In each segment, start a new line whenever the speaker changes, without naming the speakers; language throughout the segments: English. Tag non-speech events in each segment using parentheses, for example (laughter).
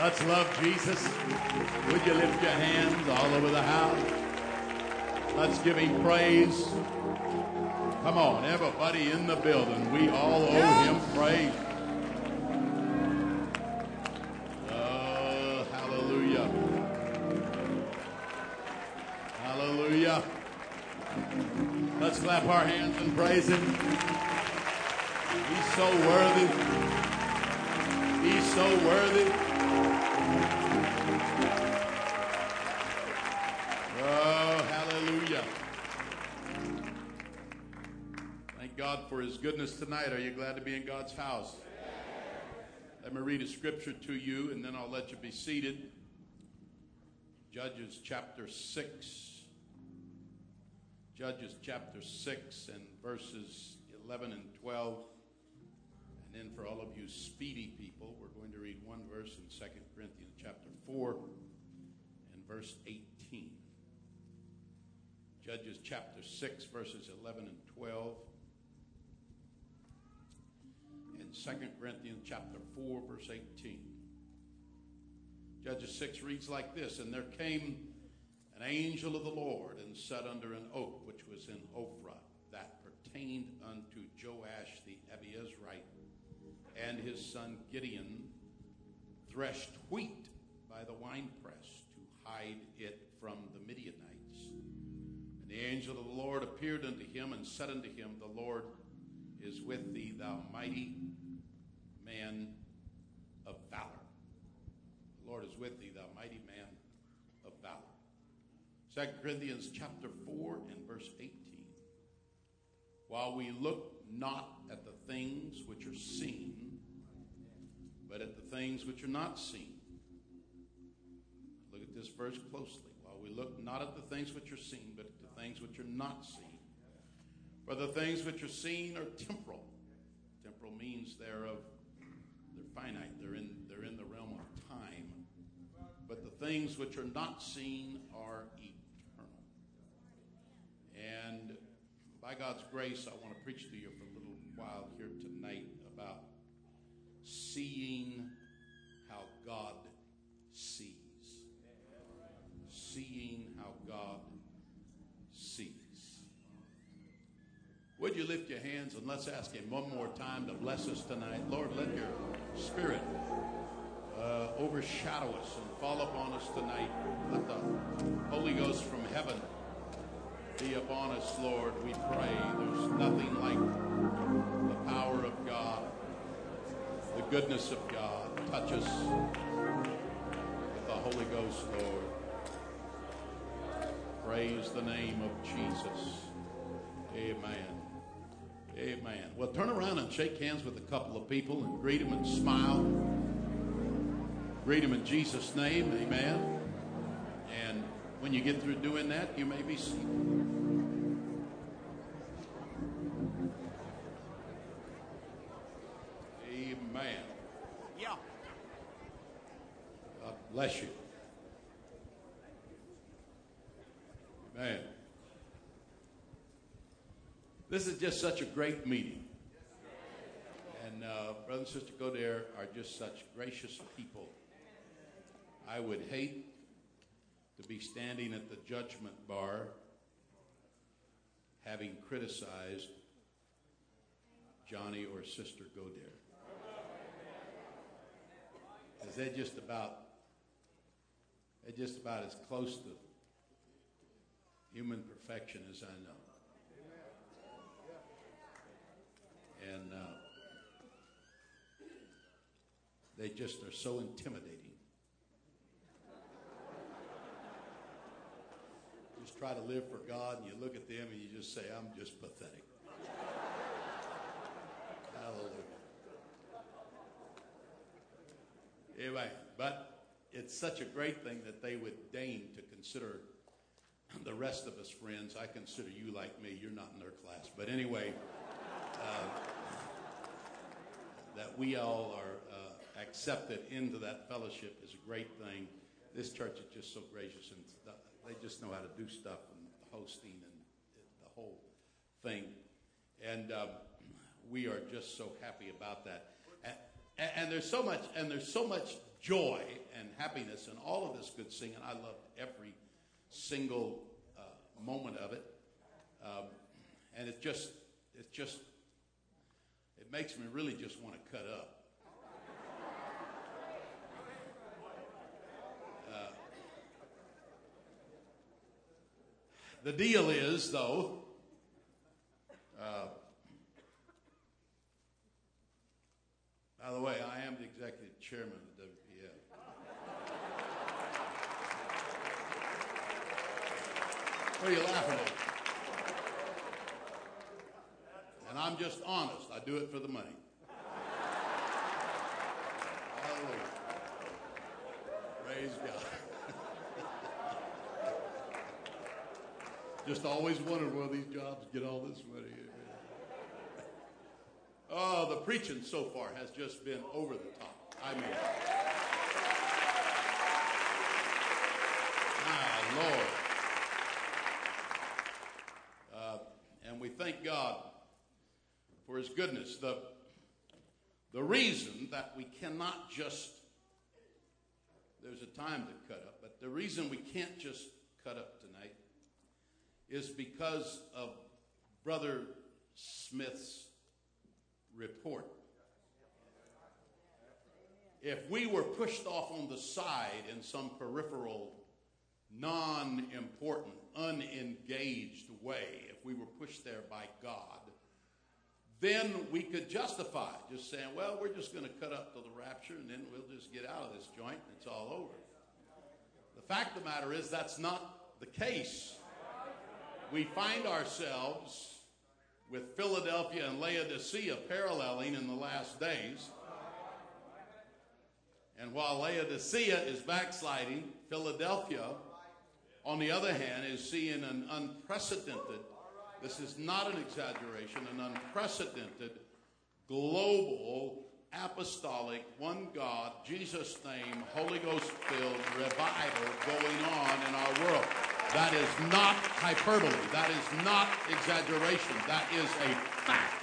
Let's love Jesus. Would you lift your hands all over the house? Let's give him praise. Come on, everybody in the building. We all owe him praise. Oh, hallelujah. Hallelujah. Let's clap our hands and praise him. He's so worthy. He's so worthy. God for his goodness tonight. Are you glad to be in God's house? Let me read a scripture to you and then I'll let you be seated. Judges chapter 6. Judges chapter 6 and verses 11 and 12. And then for all of you speedy people, we're going to read one verse in 2 Corinthians chapter 4 and verse 18. Judges chapter 6, verses 11 and 12. And 2 Corinthians chapter 4, verse 18. Judges 6 reads like this And there came an angel of the Lord and sat under an oak which was in Ophrah that pertained unto Joash the Abiezrite, and his son Gideon threshed wheat by the winepress to hide it from the Midianites. And the angel of the Lord appeared unto him and said unto him, The Lord is with thee, thou mighty man of valor. The Lord is with thee, thou mighty man of valor. 2 Corinthians chapter 4 and verse 18. While we look not at the things which are seen, but at the things which are not seen. Look at this verse closely. While we look not at the things which are seen, but at the things which are not seen. For the things which are seen are temporal. Temporal means they're of finite. They're in they're in the realm of time. But the things which are not seen are eternal. And by God's grace, I want to preach to you for a little while here tonight about seeing lift your hands and let's ask Him one more time to bless us tonight? Lord, let your Spirit uh, overshadow us and fall upon us tonight. Let the Holy Ghost from heaven be upon us, Lord. We pray. There's nothing like the power of God, the goodness of God. Touch us with the Holy Ghost, Lord. Praise the name of Jesus. Amen. Amen. Well, turn around and shake hands with a couple of people and greet them and smile. Greet them in Jesus' name. Amen. And when you get through doing that, you may be seated. Amen.
Yeah.
God bless you. Amen. This is just such a great meeting. And uh, Brother and Sister Godair are just such gracious people. I would hate to be standing at the judgment bar having criticized Johnny or Sister Godair. Because they're just about they're just about as close to human perfection as I know. And uh, they just are so intimidating. Just try to live for God, and you look at them and you just say, I'm just pathetic. Hallelujah. Anyway, but it's such a great thing that they would deign to consider the rest of us friends. I consider you like me. You're not in their class. But anyway, that we all are uh, accepted into that fellowship is a great thing. This church is just so gracious, and th- they just know how to do stuff and hosting and the whole thing. And um, we are just so happy about that. And, and there's so much, and there's so much joy and happiness and all of this good singing. I loved every single uh, moment of it. Um, and it just, it just, it makes me really just want to cut up. Uh, the deal is, though, uh, by the way, I am the executive chairman of the WPF. What are you laughing at? And I'm just honest. I do it for the money. Hallelujah. Praise God. just always wondered where these jobs get all this money. Oh, the preaching so far has just been over the top. I mean, my Lord. Uh, and we thank God His goodness. The, the reason that we cannot just, there's a time to cut up, but the reason we can't just cut up tonight is because of Brother Smith's report. If we were pushed off on the side in some peripheral, non important, unengaged way, if we were pushed there by God, then we could justify just saying, well, we're just going to cut up to the rapture and then we'll just get out of this joint and it's all over. The fact of the matter is, that's not the case. We find ourselves with Philadelphia and Laodicea paralleling in the last days. And while Laodicea is backsliding, Philadelphia, on the other hand, is seeing an unprecedented, this is not an exaggeration, an unprecedented global apostolic, one God, Jesus' name, Holy Ghost filled revival going on in our world. That is not hyperbole. That is not exaggeration. That is a fact.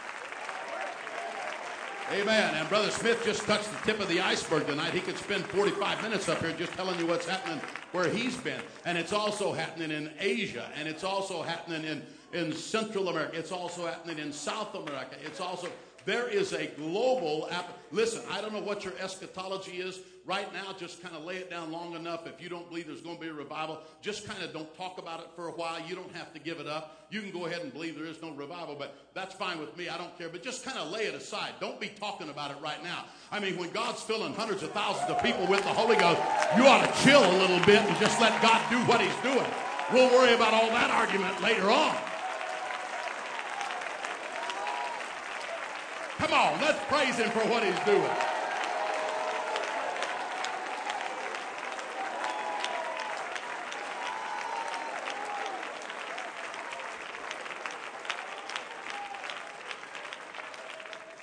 Amen. And Brother Smith just touched the tip of the iceberg tonight. He could spend 45 minutes up here just telling you what's happening where he's been. And it's also happening in Asia. And it's also happening in, in Central America. It's also happening in South America. It's also there is a global, listen, I don't know what your eschatology is. Right now, just kind of lay it down long enough. If you don't believe there's going to be a revival, just kind of don't talk about it for a while. You don't have to give it up. You can go ahead and believe there is no revival, but that's fine with me. I don't care. But just kind of lay it aside. Don't be talking about it right now. I mean, when God's filling hundreds of thousands of people with the Holy Ghost, you ought to chill a little bit and just let God do what He's doing. We'll worry about all that argument later on. Come on, let's praise him for what he's doing.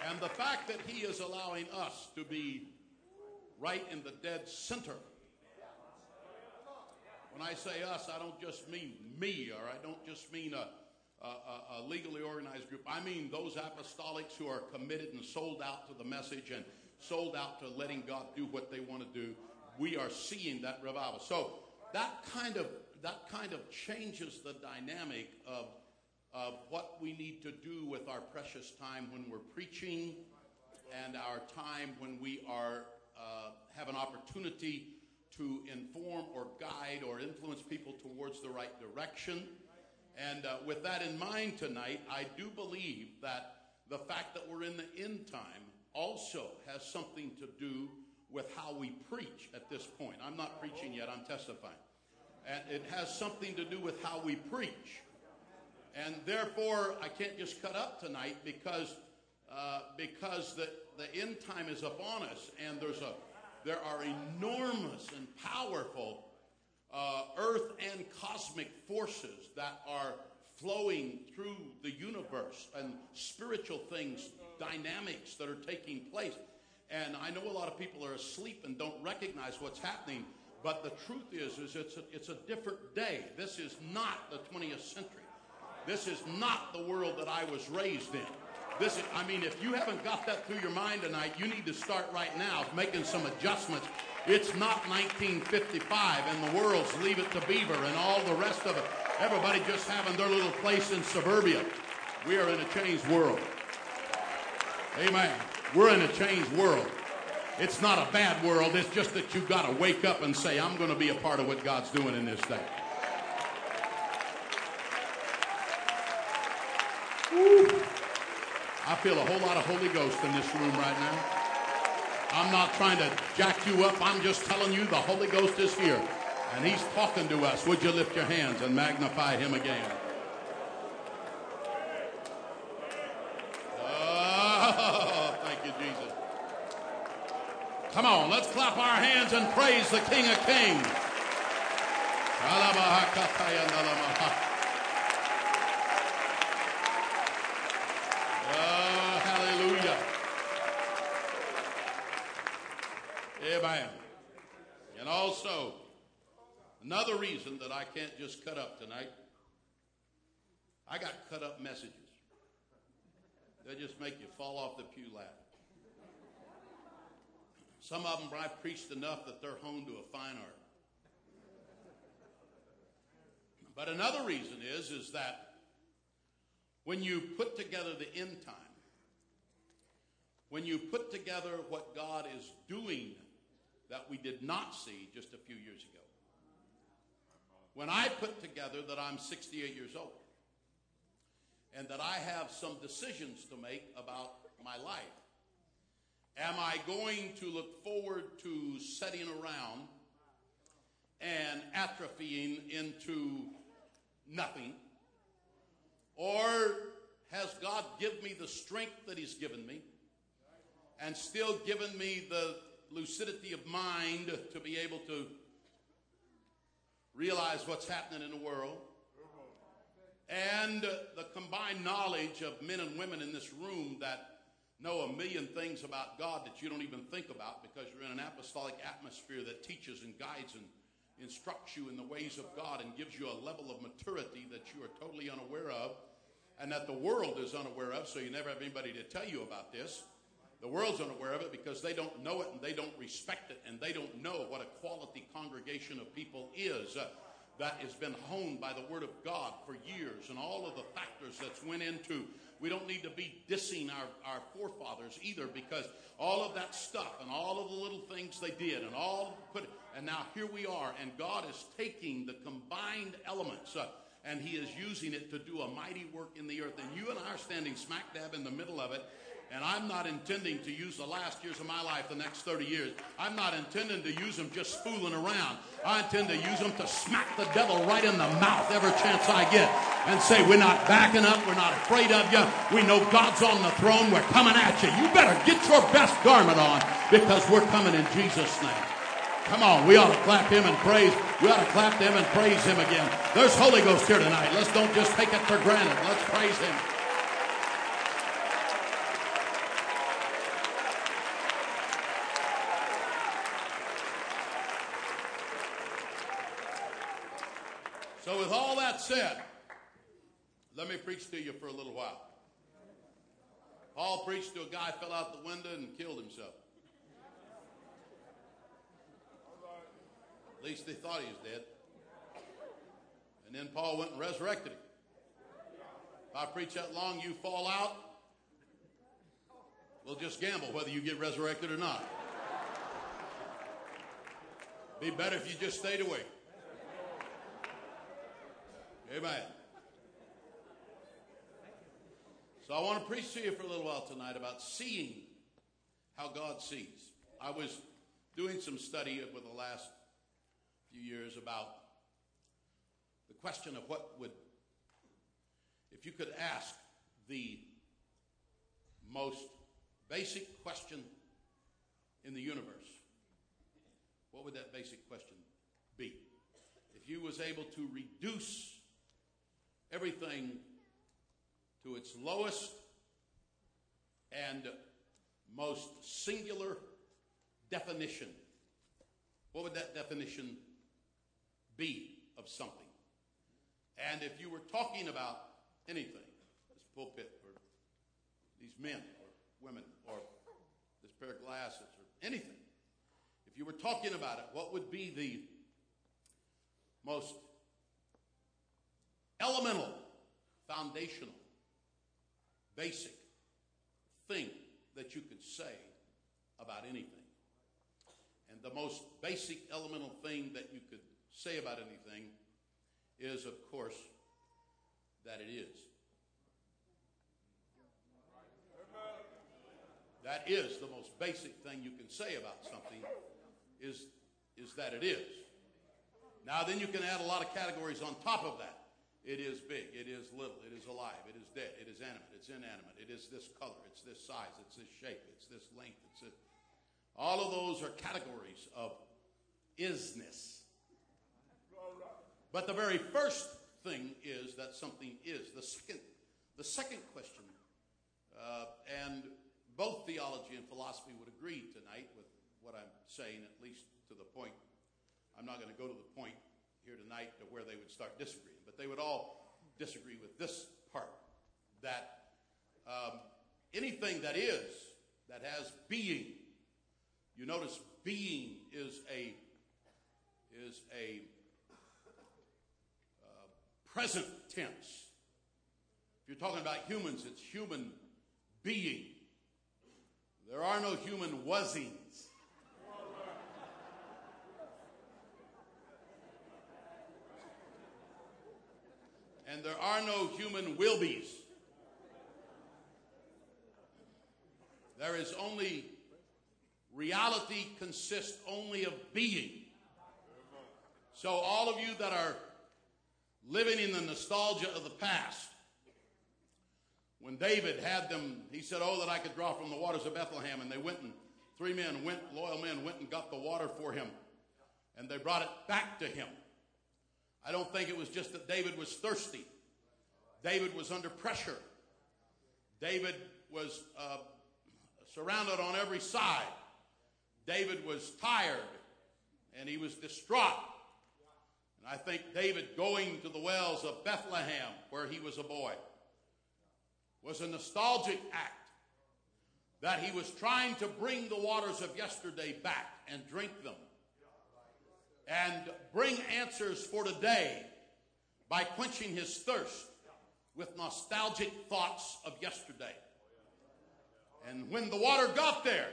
And the fact that he is allowing us to be right in the dead center. When I say us, I don't just mean me, or I don't just mean a a, a, legally organized group. I mean those apostolics who are committed and sold out to the message and sold out to letting God do what they want to do. We are seeing that revival. So that kind of that kind of changes the dynamic of of what we need to do with our precious time when we're preaching and our time when we are uh, have an opportunity to inform or guide or influence people towards the right direction. And uh, with that in mind tonight, I do believe that the fact that we're in the end time also has something to do with how we preach at this point. I'm not preaching yet, I'm testifying. And it has something to do with how we preach. And therefore, I can't just cut up tonight because, uh, because the, the end time is upon us and there's a, there are enormous and powerful uh, earth and cosmic forces that are flowing through the universe and spiritual things, dynamics that are taking place. And I know a lot of people are asleep and don't recognize what's happening, but the truth is, is it's a, it's a different day. This is not the 20th century. This is not the world that I was raised in. This is, I mean, if you haven't got that through your mind tonight, you need to start right now making some adjustments It's not 1955 and the world's Leave It to Beaver and all the rest of it. Everybody just having their little place in suburbia. We are in a changed world. Amen. We're in a changed world. It's not a bad world. It's just that you've got to wake up and say, I'm going to be a part of what God's doing in this day. Woo. I feel a whole lot of Holy Ghost in this room right now. I'm not trying to jack you up. I'm just telling you the Holy Ghost is here. And He's talking to us. Would you lift your hands and magnify Him again? Oh, thank you, Jesus. Come on, let's clap our hands and praise the King of Kings. Oh, hallelujah. And also, another reason that I can't just cut up tonight, I got cut up messages. They just make you fall off the pew laughing. Some of them I preached enough that they're honed to a fine art. But another reason is, is that when you put together the end time, when you put together what God is doing that we did not see just a few years ago, when I put together that I'm 68 years old and that I have some decisions to make about my life, am I going to look forward to setting around and atrophying into nothing? Or has God given me the strength that He's given me and still given me the lucidity of mind to be able to realize what's happening in the world? And the combined knowledge of men and women in this room that know a million things about God that you don't even think about because you're in an apostolic atmosphere that teaches and guides and instructs you in the ways of God and gives you a level of maturity that you are totally unaware of and that the world is unaware of, so you never have anybody to tell you about this. The world's unaware of it because they don't know it and they don't respect it and they don't know what a quality congregation of people is. Uh, that has been honed by the Word of God for years and all of the factors that's went into. We don't need to be dissing our, our forefathers either because all of that stuff and all of the little things they did and all put and now here we are and God is taking the combined elements uh, and he is using it to do a mighty work in the earth and you and I are standing smack dab in the middle of it and I'm not intending to use the last years of my life, the next 30 years. I'm not intending to use them just fooling around. I intend to use them to smack the devil right in the mouth every chance I get and say, We're not backing up. We're not afraid of you. We know God's on the throne. We're coming at you. You better get your best garment on because we're coming in Jesus' name. Come on, we ought to clap him and praise. We ought to clap him and praise him again. There's Holy Ghost here tonight. Let's don't just take it for granted. Let's praise him. So, with all that said, let me preach to you for a little while. Paul preached to a guy fell out the window and killed himself. At least they thought he was dead. And then Paul went and resurrected him. If I preach that long, you fall out, we'll just gamble whether you get resurrected or not. Be better if you just stayed away. Amen. So I want to preach to you for a little while tonight about seeing how God sees. I was doing some study over the last few years about the question of what would, if you could ask the most basic question in the universe, what would that basic question be? If you was able to reduce everything to its lowest and most singular definition, what would that definition be of something? And if you were talking about anything, this pulpit or these men or women or this pair of glasses or anything, if you were talking about it, what would be the most elemental, foundational, basic thing that you could say about anything? And the most basic, elemental thing that you could say about anything is, of course, that it is. That is the most basic thing you can say about something is, is that it is. Now, then you can add a lot of categories on top of that. It is big, it is little, it is alive, it is dead, it is animate, it's inanimate, it is this color, it's this size, it's this shape, it's this length, it's this. All of those are categories of isness. But the very first thing is that something is. The second, the second question, uh, and both theology and philosophy would agree tonight with what I'm saying, at least to the point. I'm not going to go to the point here tonight to where they would start disagreeing, but they would all disagree with this part that um, anything that is, that has being, you notice being is a is a uh, present tense. If you're talking about humans, it's human being. There are no human wasings. And there are no human will be's. There is only, reality consists only of being. So, all of you that are living in the nostalgia of the past, when David had them, he said, Oh, that I could draw from the waters of Bethlehem. And they went and three men went, loyal men went and got the water for him. And they brought it back to him. I don't think it was just that David was thirsty. David was under pressure. David was uh, surrounded on every side. David was tired and he was distraught. And I think David going to the wells of Bethlehem, where he was a boy, was a nostalgic act that he was trying to bring the waters of yesterday back and drink them and bring answers for today by quenching his thirst with nostalgic thoughts of yesterday. And when the water got there,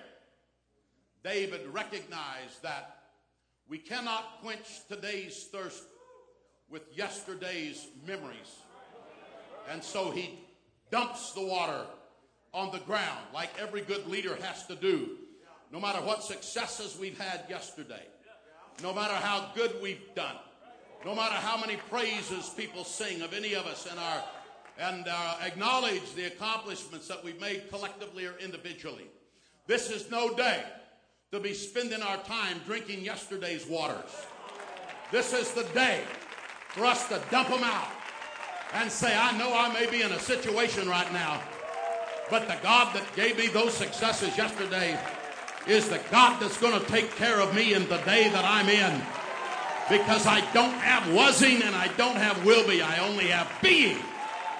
David recognized that we cannot quench today's thirst with yesterday's memories. And so he dumps the water on the ground like every good leader has to do. No matter what successes we've had yesterday, no matter how good we've done, no matter how many praises people sing of any of us in our and uh, acknowledge the accomplishments that we've made collectively or individually. This is no day to be spending our time drinking yesterday's waters. This is the day for us to dump them out and say, I know I may be in a situation right now, but the God that gave me those successes yesterday is the God that's going to take care of me in the day that I'm in. Because I don't have wasing and I don't have will be. I only have being.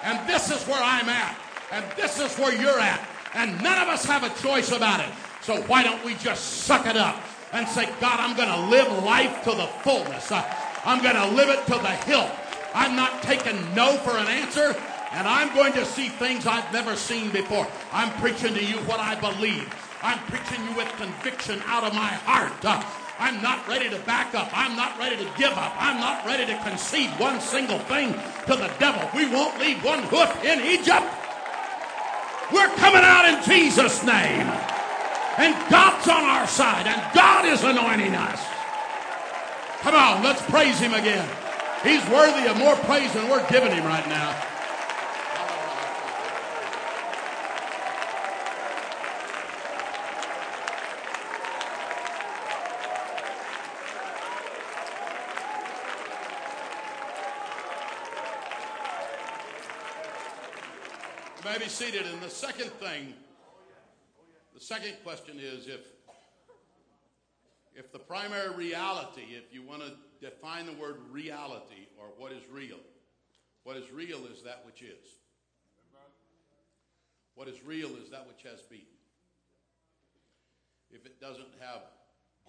And this is where I'm at. And this is where you're at. And none of us have a choice about it. So why don't we just suck it up and say, God, I'm going to live life to the fullness. Uh, I'm going to live it to the hilt. I'm not taking no for an answer. And I'm going to see things I've never seen before. I'm preaching to you what I believe. I'm preaching you with conviction out of my heart. Uh, I'm not ready to back up. I'm not ready to give up. I'm not ready to concede one single thing to the devil. We won't leave one hoof in Egypt. We're coming out in Jesus' name. And God's on our side, and God is anointing us. Come on, let's praise Him again. He's worthy of more praise than we're giving Him right now. Seated. And the second thing, the second question is if if the primary reality, if you want to define the word reality or what is real, what is real is that which is. What is real is that which has been. If it doesn't have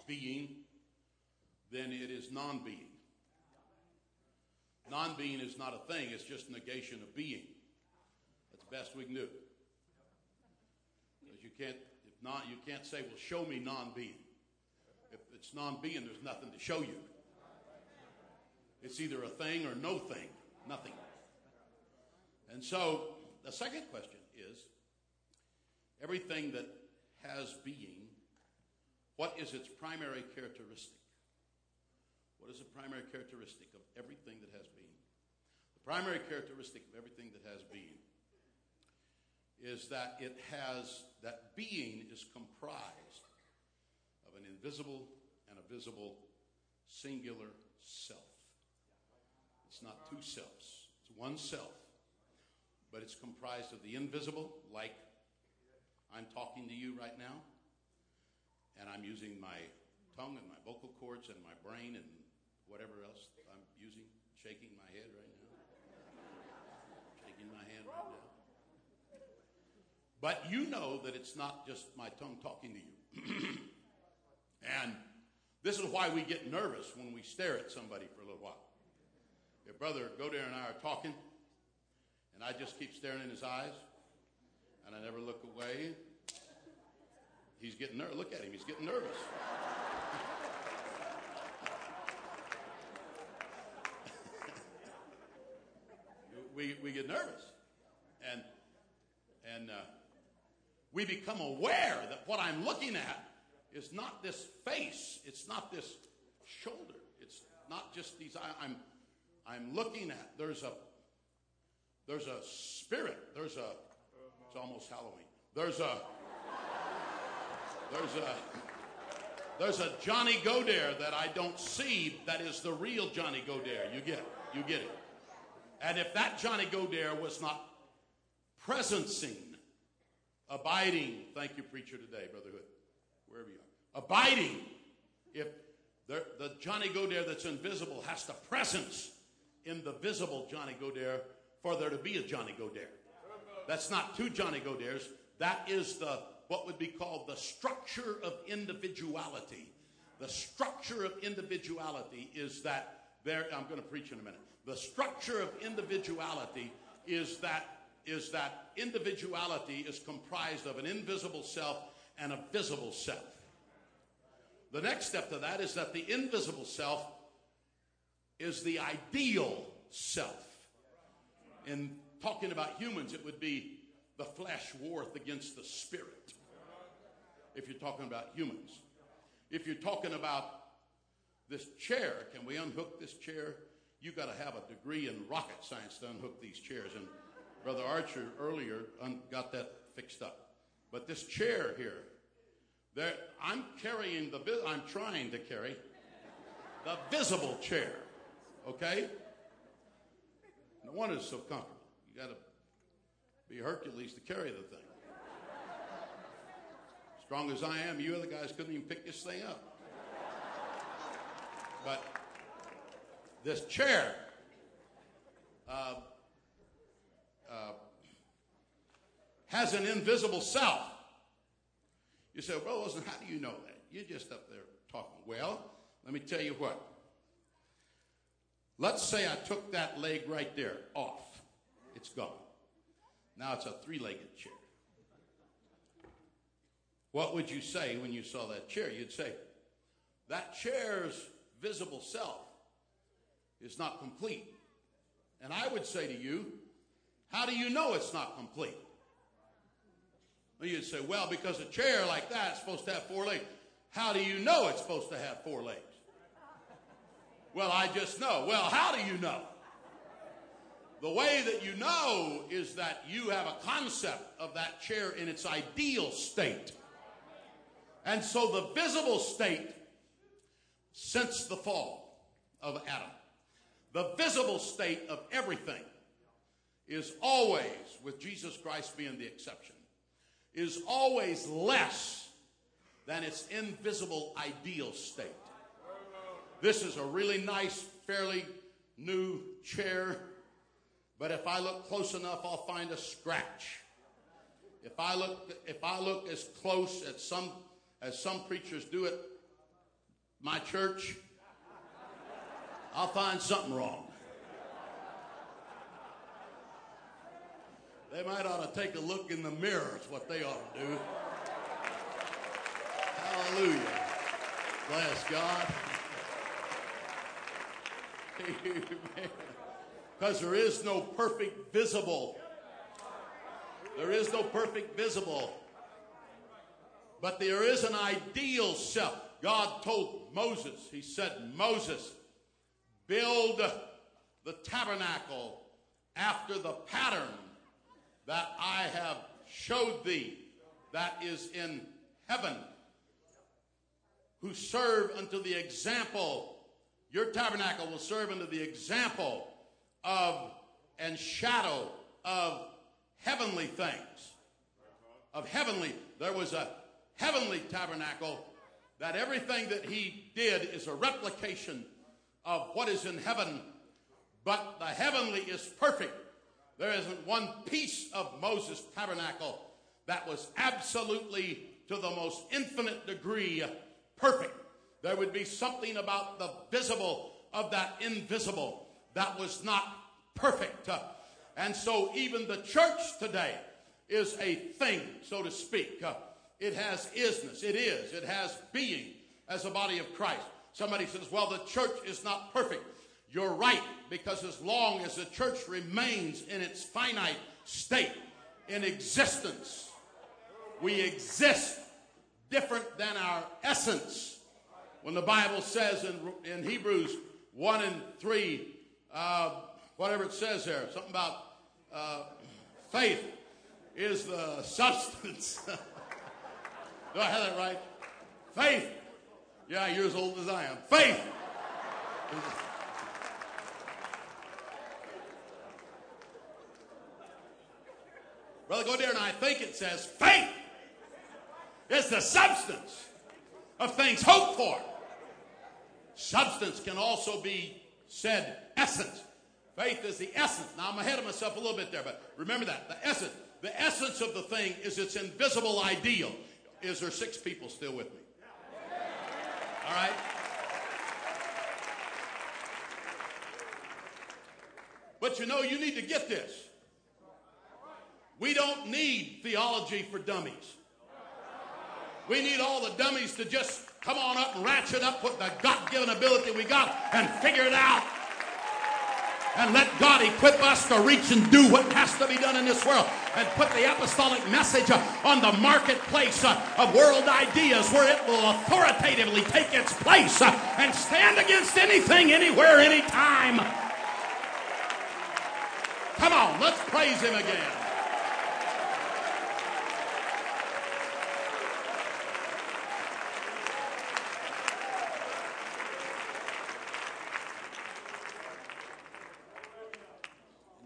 being, then it is non being. Non being is not a thing, it's just negation of being. Best we can do. Because you can't, if not, you can't say, well, show me non being. If it's non being, there's nothing to show you. It's either a thing or no thing, nothing. And so the second question is everything that has being, what is its primary characteristic? What is the primary characteristic of everything that has being? The primary characteristic of everything that has being is that it has, that being is comprised of an invisible and a visible singular self. It's not two selves, it's one self. But it's comprised of the invisible, like I'm talking to you right now, and I'm using my tongue and my vocal cords and my brain and whatever else I'm using, shaking my head right now. shaking my hand right now. But you know that it's not just my tongue talking to you. (clears throat) and this is why we get nervous when we stare at somebody for a little while. If Brother Godair and I are talking, and I just keep staring in his eyes, and I never look away, he's getting nervous. Look at him, he's getting nervous. (laughs) we, we get nervous. And, and uh, we become aware that what I'm looking at is not this face, it's not this shoulder, it's not just these I, I'm I'm looking at. There's a there's a spirit. There's a it's almost Halloween. There's a there's a there's a Johnny Godair that I don't see that is the real Johnny Godair. You get it. You get it. And if that Johnny Godair was not presencing, abiding, thank you, preacher, today, brotherhood, wherever you are, abiding, if the, the Johnny Godair that's invisible has to presence in the visible Johnny Godair for there to be a Johnny Godair. That's not two Johnny Godairs. That is the what would be called the structure of individuality. The structure of individuality is that there I'm going to preach in a minute. The structure of individuality is that is that individuality is comprised of an invisible self and a visible self. The next step to that is that the invisible self is the ideal self. In talking about humans, it would be the flesh warth against the spirit. If you're talking about humans. If you're talking about this chair, can we unhook this chair? you got to have a degree in rocket science to unhook these chairs. And Brother Archer earlier got that fixed up. But this chair here, there, I'm carrying the, I'm trying to carry the visible chair. Okay? No wonder it's so comfortable. You got to be Hercules to carry the thing. Strong as I am, you other guys couldn't even pick this thing up. But this chair. Uh, uh, has an invisible self. You say, well, Wilson, how do you know that? You're just up there talking. Well, let me tell you what. Let's say I took that leg right there off. It's gone. Now it's a three legged chair. What would you say when you saw that chair? You'd say, that chair's visible self is not complete. And I would say to you, how do you know it's not complete? Well, you'd say, well, because a chair like that is supposed to have four legs. How do you know it's supposed to have four legs? Well, I just know. Well, how do you know? The way that you know is that you have a concept of that chair in its ideal state. And so the visible state since the fall of Adam the visible state of everything is always, with Jesus Christ being the exception, is always less than its invisible ideal state. This is a really nice, fairly new chair, but if I look close enough, I'll find a scratch. If I look, if I look as close as some, as some preachers do it, my church, I'll find something wrong. They might ought to take a look in the mirror, is what they ought to do. Hallelujah. Bless God. Amen. (laughs) Because there is no perfect visible. There is no perfect visible. But there is an ideal self. God told Moses, He said, Moses, build the tabernacle after the pattern that I have showed thee that is in heaven, who serve unto the example. Your tabernacle will serve unto the example of and shadow of heavenly things. Of heavenly, there was a heavenly tabernacle that everything that he did is a replication of what is in heaven, but the heavenly is perfect. There isn't one piece of Moses' tabernacle that was absolutely to the most infinite degree perfect. There would be something about the visible of that invisible that was not perfect. And so even the church today is a thing, so to speak. It has isness. It is. It has being as a body of Christ. Somebody says, well, the church is not perfect. You're right, because as long as the church remains in its finite state, in existence, we exist different than our essence. When the Bible says in, in Hebrews 1 and 3, uh, whatever it says there, something about uh, faith is the (laughs) substance. Do I have that right? Faith. Yeah, you're as old as I am. Faith. Brother Godair, and I think it says faith is the substance of things hoped for. Substance can also be said essence. Faith is the essence. Now I'm ahead of myself a little bit there, but remember that. The essence. The essence of the thing is its invisible ideal. Is there six people still with me? All right? But you know, you need to get this. We don't need theology for dummies. We need all the dummies to just come on up and ratchet up with the God given ability we got and figure it out. And let God equip us to reach and do what has to be done in this world and put the apostolic message on the marketplace of world ideas where it will authoritatively take its place and stand against anything, anywhere, anytime. Come on, let's praise Him again.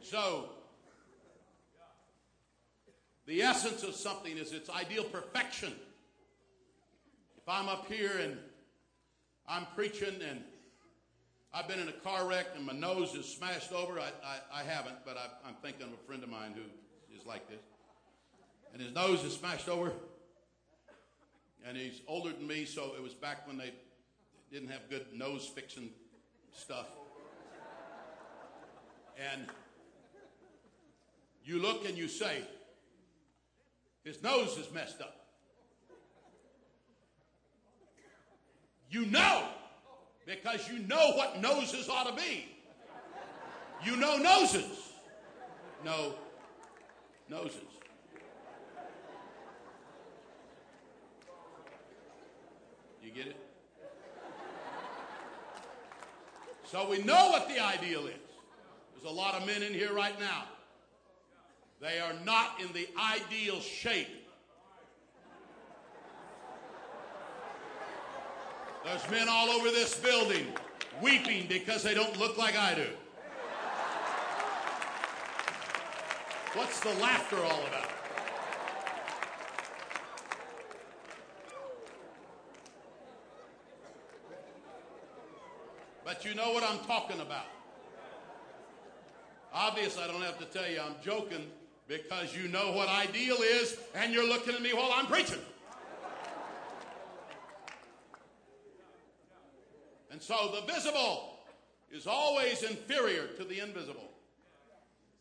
So, the essence of something is its ideal perfection. If I'm up here and I'm preaching and I've been in a car wreck and my nose is smashed over, I, I, I haven't, but I, I'm thinking of a friend of mine who is like this. And his nose is smashed over. And he's older than me, so it was back when they didn't have good nose fixing stuff. And you look and you say, his nose is messed up. You know, because you know what noses ought to be. You know noses. No noses. You get it? So we know what the ideal is. There's a lot of men in here right now they are not in the ideal shape. There's men all over this building weeping because they don't look like I do. What's the laughter all about? But you know what I'm talking about. Obviously, I don't have to tell you I'm joking because you know what ideal is and you're looking at me while I'm preaching. And so the visible is always inferior to the invisible.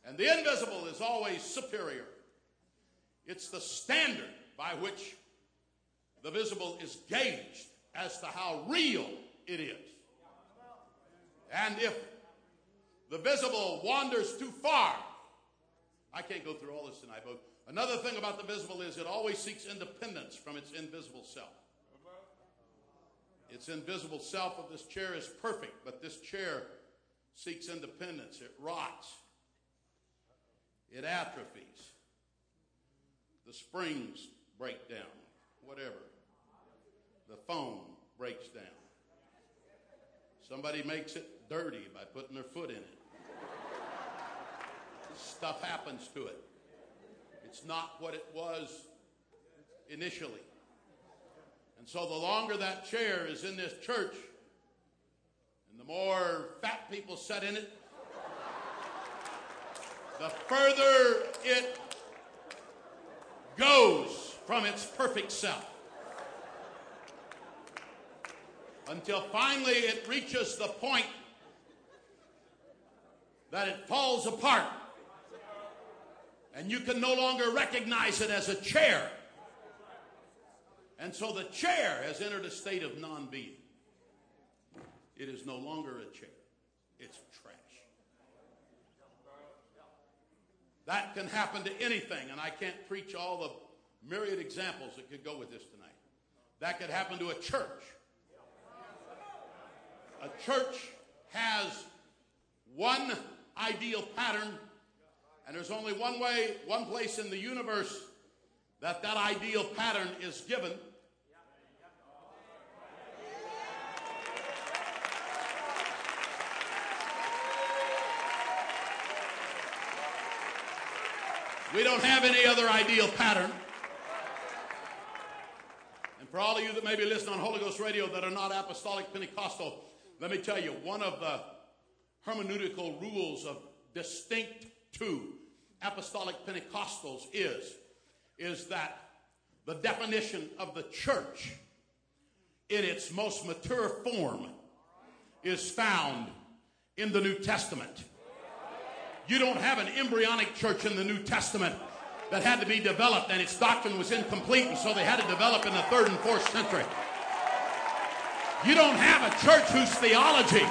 And the invisible is always superior. It's the standard by which the visible is gauged as to how real it is. And if the visible wanders too far, I can't go through all this tonight, but another thing about the visible is it always seeks independence from its invisible self. Its invisible self of this chair is perfect, but this chair seeks independence. It rots. It atrophies. The springs break down, whatever. The foam breaks down. Somebody makes it dirty by putting their foot in it. Stuff happens to it. It's not what it was initially. And so the longer that chair is in this church, and the more fat people sit in it, the further it goes from its perfect self. Until finally it reaches the point that it falls apart. And you can no longer recognize it as a chair. And so the chair has entered a state of non being. It is no longer a chair, it's trash. That can happen to anything, and I can't preach all the myriad examples that could go with this tonight. That could happen to a church. A church has one ideal pattern, and there's only one way, one place in the universe that that ideal pattern is given. We don't have any other ideal pattern. And for all of you that may be listening on Holy Ghost Radio that are not apostolic Pentecostal, let me tell you, one of the hermeneutical rules of distinct to apostolic Pentecostals is, is that the definition of the church in its most mature form is found in the New Testament. You don't have an embryonic church in the New Testament that had to be developed and its doctrine was incomplete and so they had to develop in the third and fourth century. You don't have a church whose theology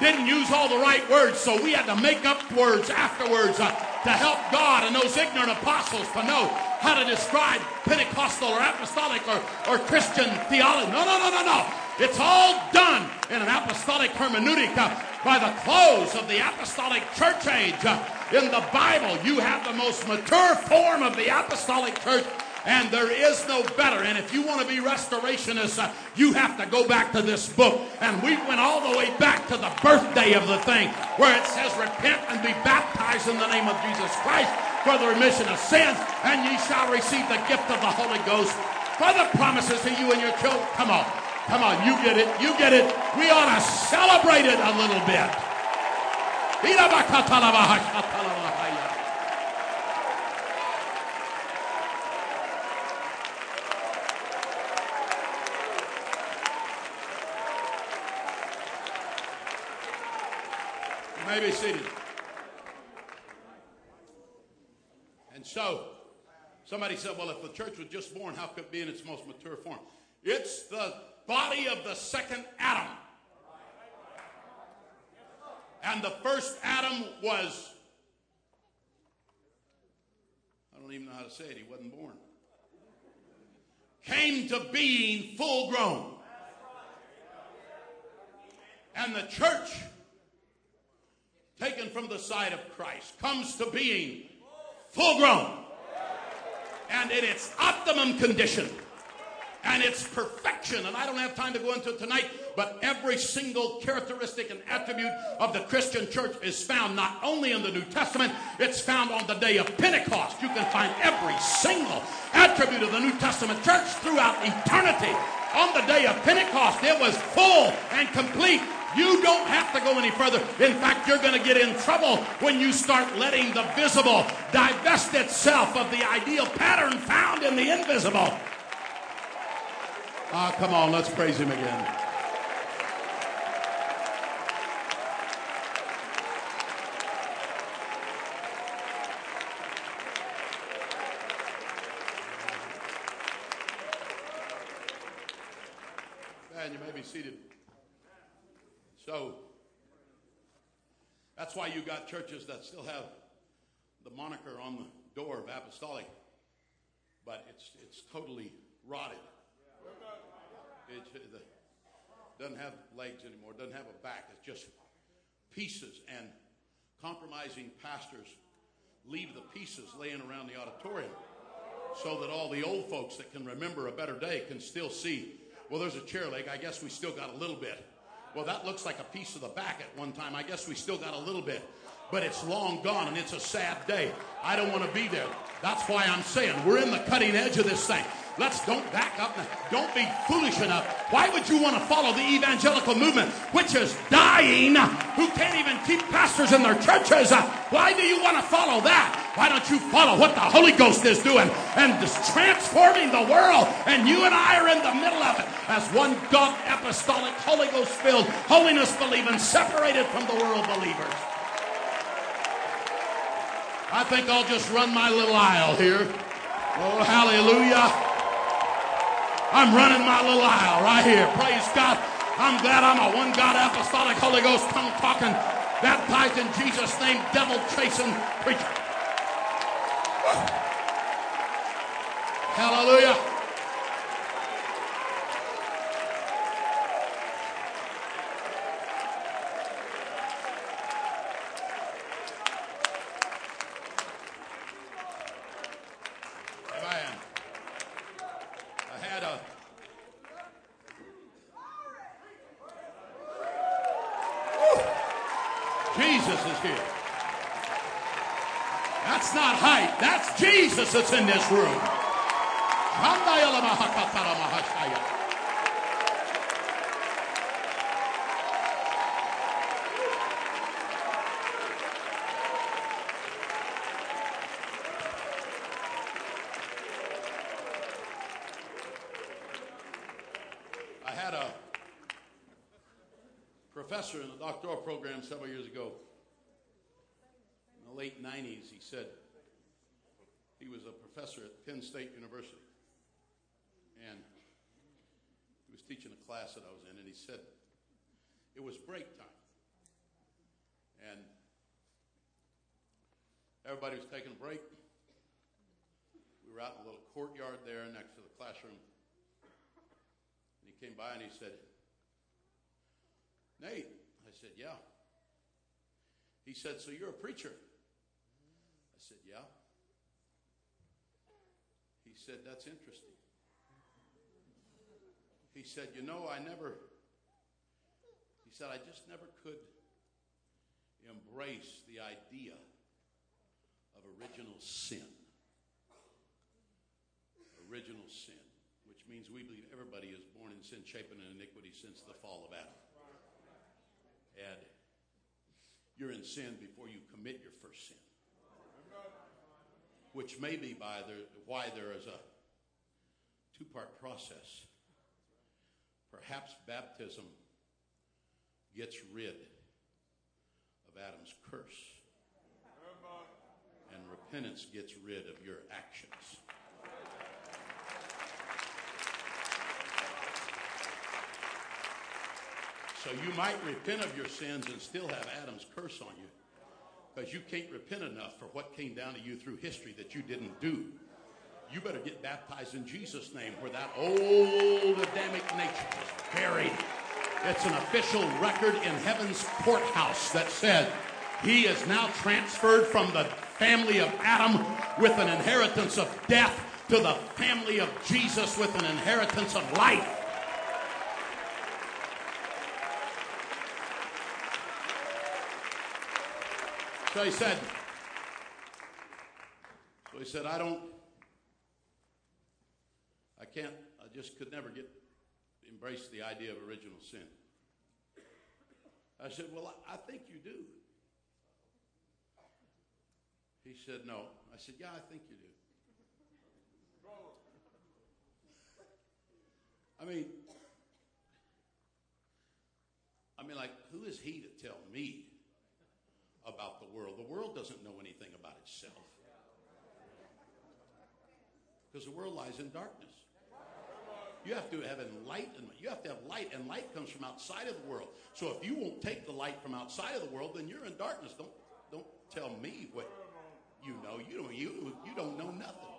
didn't use all the right words, so we had to make up words afterwards uh, to help God and those ignorant apostles to know how to describe Pentecostal or apostolic or, or Christian theology. No, no, no, no, no. It's all done in an apostolic hermeneutic by the close of the apostolic church age. In the Bible, you have the most mature form of the apostolic church and there is no better. And if you want to be restorationists, uh, you have to go back to this book. And we went all the way back to the birthday of the thing, where it says, Repent and be baptized in the name of Jesus Christ for the remission of sins, and ye shall receive the gift of the Holy Ghost for the promises to you and your children. Come on. Come on, you get it. You get it. We ought to celebrate it a little bit. May be seated. And so, somebody said, well, if the church was just born, how could it be in its most mature form? It's the body of the second Adam. And the first Adam was, I don't even know how to say it, he wasn't born. Came to being full grown. And the church taken from the side of Christ comes to being full grown and in its optimum condition and its perfection. And I don't have time to go into it tonight, but every single characteristic and attribute of the Christian church is found not only in the New Testament, it's found on the day of Pentecost. You can find every single attribute of the New Testament church throughout eternity. On the day of Pentecost, it was full and complete you don't have to go any further. In fact, you're going to get in trouble when you start letting the visible divest itself of the ideal pattern found in the invisible. Ah, come on, let's praise him again. seated. So, that's why you got churches that still have the moniker on the door of apostolic, but it's, it's totally rotted. It, it doesn't have legs anymore, doesn't have a back. It's just pieces, and compromising pastors leave the pieces laying around the auditorium so that all the old folks that can remember a better day can still see, well, there's a chair leg. I guess we still got a little bit. Well, that looks like a piece of the back at one time. I guess we still got a little bit. But it's long gone and it's a sad day. I don't want to be there. That's why I'm saying we're in the cutting edge of this thing. Let's don't back up. Don't be foolish enough. Why would you want to follow the evangelical movement, which is dying, who can't even keep pastors in their churches? Why do you want to follow that? Why don't you follow what the Holy Ghost is doing and is transforming the world? And you and I are in the middle of it as one God, apostolic, Holy Ghost filled, holiness believing, separated from the world believers. I think I'll just run my little aisle here. Oh, hallelujah. I'm running my little aisle right here. Praise God. I'm glad I'm a one God apostolic Holy Ghost tongue talking, baptized in Jesus' name, devil chasing preacher. Hallelujah. Jesus is here. That's not hype. That's Jesus that's in this room. I had a professor in the doctoral program several years ago. In the late 90s, he said, he was a professor at Penn State University. And he was teaching a class that I was in, and he said, it was break time. And everybody was taking a break. We were out in a little courtyard there next to the classroom. And he came by and he said, Nate. I said, yeah. He said, so you're a preacher? I said, yeah He said, That's interesting. He said, You know, I never, he said, I just never could embrace the idea of original sin. Original sin, which means we believe everybody is born in sin, shapen in iniquity since the fall of Adam. You're in sin before you commit your first sin which may be by the, why there is a two part process. Perhaps baptism gets rid of Adam's curse, and repentance gets rid of your actions. So you might repent of your sins and still have Adam's curse on you because you can't repent enough for what came down to you through history that you didn't do. You better get baptized in Jesus' name where that old Adamic nature is buried. It's an official record in heaven's courthouse that said he is now transferred from the family of Adam with an inheritance of death to the family of Jesus with an inheritance of life. So he said, so he said, I don't, I can't, I just could never get, embrace the idea of original sin. I said, well, I, I think you do. He said, no. I said, yeah, I think you do. I mean, I mean, like, who is he to tell me about the world. The world doesn't know anything about itself. Because the world lies in darkness. You have to have enlightenment. You have to have light, and light comes from outside of the world. So if you won't take the light from outside of the world, then you're in darkness. Don't don't tell me what you know. You don't you you don't know nothing.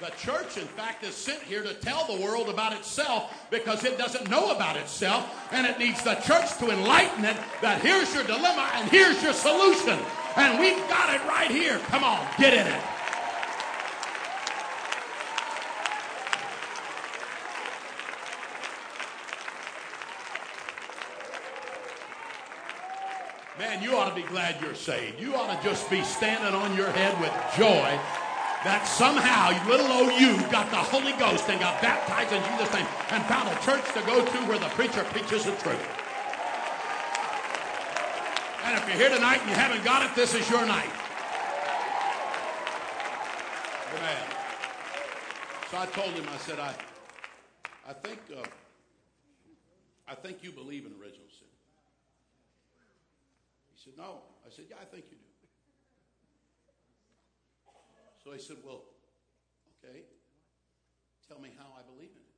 The church, in fact, is sent here to tell the world about itself because it doesn't know about itself, and it needs the church to enlighten it that here's your dilemma and here's your solution. And we've got it right here. Come on, get in it. Man, you ought to be glad you're saved. You ought to just be standing on your head with joy that somehow little old you got the Holy Ghost and got baptized in Jesus' name and found a church to go to where the preacher preaches the truth. And if you're here tonight and you haven't got it, this is your night. Amen. So I told him, I said, I, I think, uh, I think you believe in original sin. He said, No. I said, Yeah, I think you do. He said, Well, okay, tell me how I believe in it.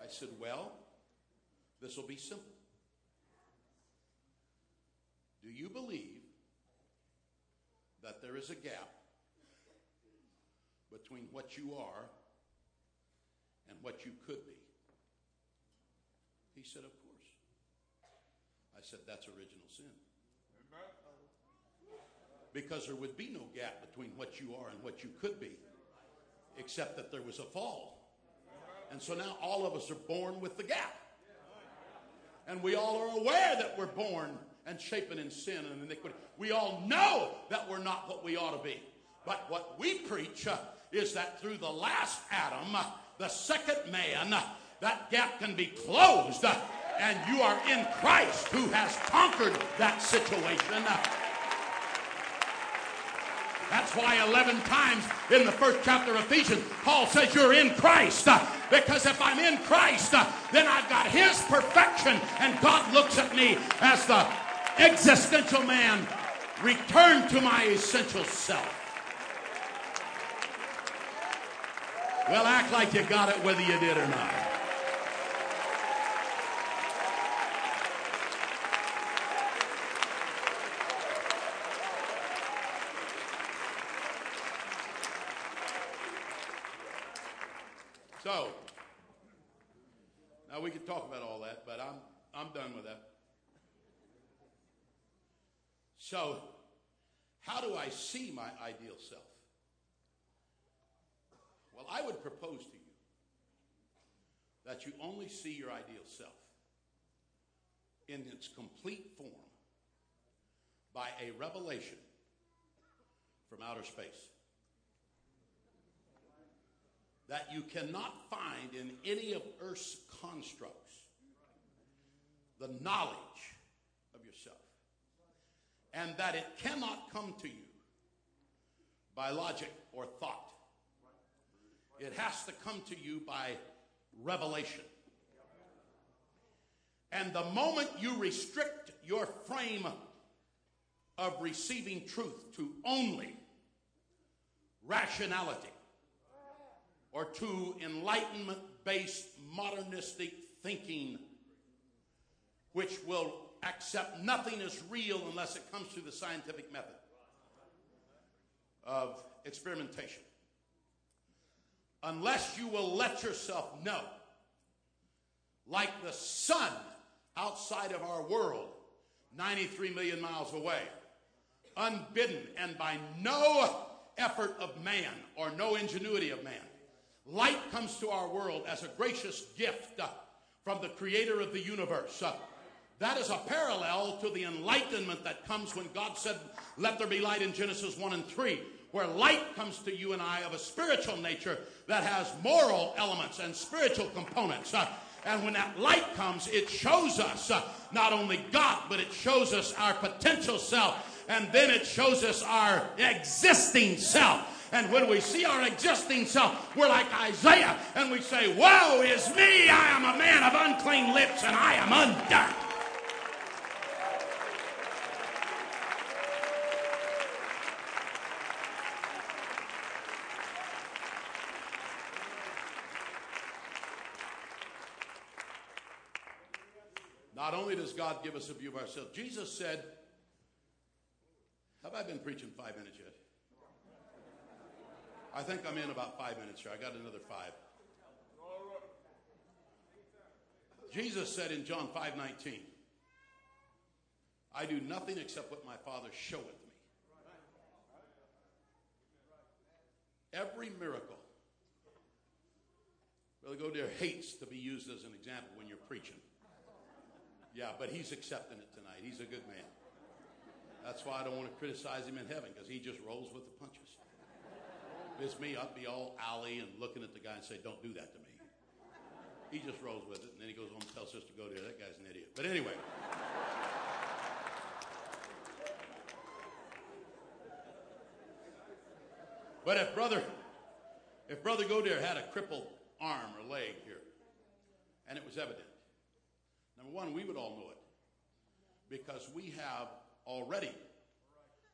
I said, Well, this will be simple. Do you believe that there is a gap between what you are and what you could be? He said, Of course. I said, That's original sin. Because there would be no gap between what you are and what you could be, except that there was a fall. And so now all of us are born with the gap. And we all are aware that we're born and shapen in sin and iniquity. We all know that we're not what we ought to be. But what we preach uh, is that through the last Adam, uh, the second man, uh, that gap can be closed. And you are in Christ who has conquered that situation. That's why 11 times in the first chapter of Ephesians, Paul says you're in Christ. Uh, because if I'm in Christ, uh, then I've got His perfection, and God looks at me as the existential man. Return to my essential self. Well, act like you got it whether you did or not. So, now we could talk about all that, but I'm, I'm done with that. So, how do I see my ideal self? Well, I would propose to you that you only see your ideal self in its complete form by a revelation from outer space that you cannot find in any of Earth's constructs the knowledge of yourself, and that it cannot come to you by logic or thought. It has to come to you by revelation. And the moment you restrict your frame of receiving truth to only rationality, or to enlightenment based modernistic thinking, which will accept nothing as real unless it comes through the scientific method of experimentation. Unless you will let yourself know, like the sun outside of our world, 93 million miles away, unbidden and by no effort of man or no ingenuity of man, Light comes to our world as a gracious gift uh, from the creator of the universe. Uh, that is a parallel to the enlightenment that comes when God said, Let there be light in Genesis 1 and 3, where light comes to you and I of a spiritual nature that has moral elements and spiritual components. Uh, and when that light comes, it shows us not only God, but it shows us our potential self, and then it shows us our existing self. And when we see our existing self, we're like Isaiah and we say, Woe is me! I am a man of unclean lips and I am undone. Not only does God give us a view of ourselves, Jesus said, Have I been preaching five minutes yet? I think I'm in about five minutes here. I got another five. Jesus said in John 5 19, I do nothing except what my Father showeth me. Every miracle. Brother Godair hates to be used as an example when you're preaching. Yeah, but he's accepting it tonight. He's a good man. That's why I don't want to criticize him in heaven because he just rolls with the punches. If it's me, I'd be all alley and looking at the guy and say, Don't do that to me. He just rolls with it, and then he goes home and tells Sister Godair, That guy's an idiot. But anyway. But if brother, if brother Godair had a crippled arm or leg here, and it was evident, number one, we would all know it because we have already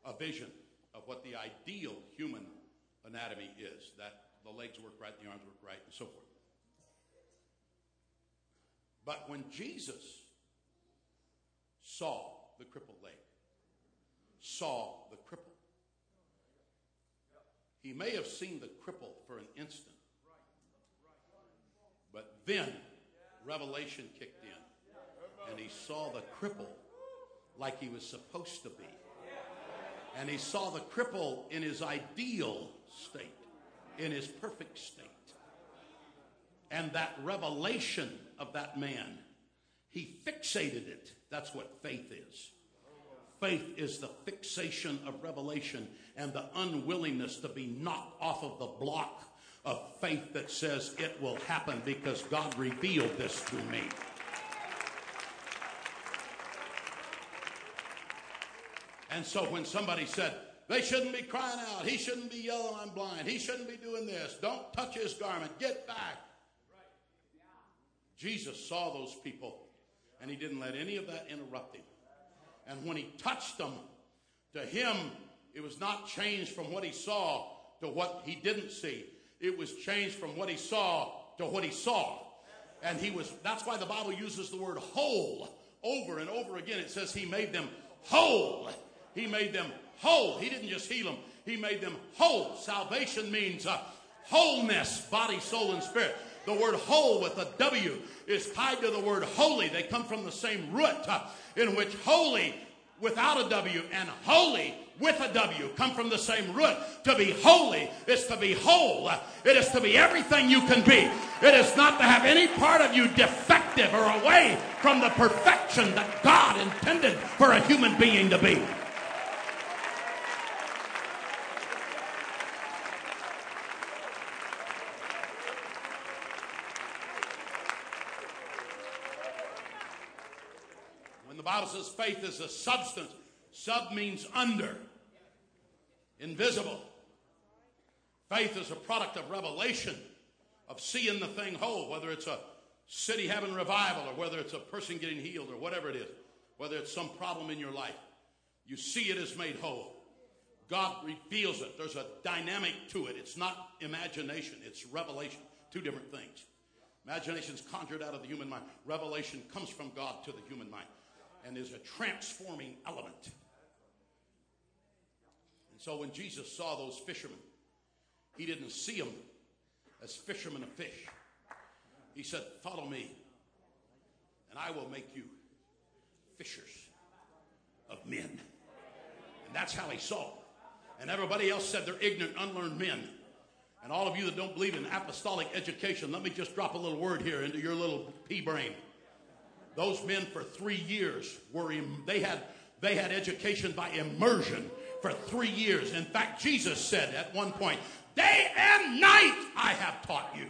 a vision of what the ideal human anatomy is that the legs work right, the arms work right, and so forth. But when Jesus saw the crippled leg, saw the cripple, he may have seen the cripple for an instant, but then revelation kicked in, and he saw the cripple like he was supposed to be. And he saw the cripple in his ideal state, in his perfect state. And that revelation of that man, he fixated it. That's what faith is. Faith is the fixation of revelation and the unwillingness to be knocked off of the block of faith that says it will happen because God revealed this to me. And so when somebody said, they shouldn't be crying out, he shouldn't be yelling, I'm blind, he shouldn't be doing this, don't touch his garment, get back. Jesus saw those people and he didn't let any of that interrupt him. And when he touched them, to him, it was not changed from what he saw to what he didn't see. It was changed from what he saw to what he saw. And he was, that's why the Bible uses the word whole over and over again. It says he made them whole. He made them whole. He didn't just heal them, he made them whole. Salvation means uh, wholeness, body, soul, and spirit. The word whole with a W is tied to the word holy. They come from the same root, uh, in which holy without a W and holy with a W come from the same root. To be holy is to be whole. It is to be everything you can be. It is not to have any part of you defective or away from the perfection that God intended for a human being to be. Bible says faith is a substance. Sub means under, invisible. Faith is a product of revelation, of seeing the thing whole, whether it's a city having revival or whether it's a person getting healed or whatever it is, whether it's some problem in your life. You see it is made whole. God reveals it. There's a dynamic to it. It's not imagination, it's revelation. Two different things. Imagination is conjured out of the human mind. Revelation comes from God to the human mind and is a transforming element. And so when Jesus saw those fishermen, he didn't see them as fishermen of fish. He said, Follow me, and I will make you fishers of men. And that's how he saw them. And everybody else said they're ignorant, unlearned men. And all of you that don't believe in apostolic education, let me just drop a little word here into your little pea brain. Those men for three years were, they had, they had education by immersion for three years. In fact, Jesus said at one point, day and night I have taught you.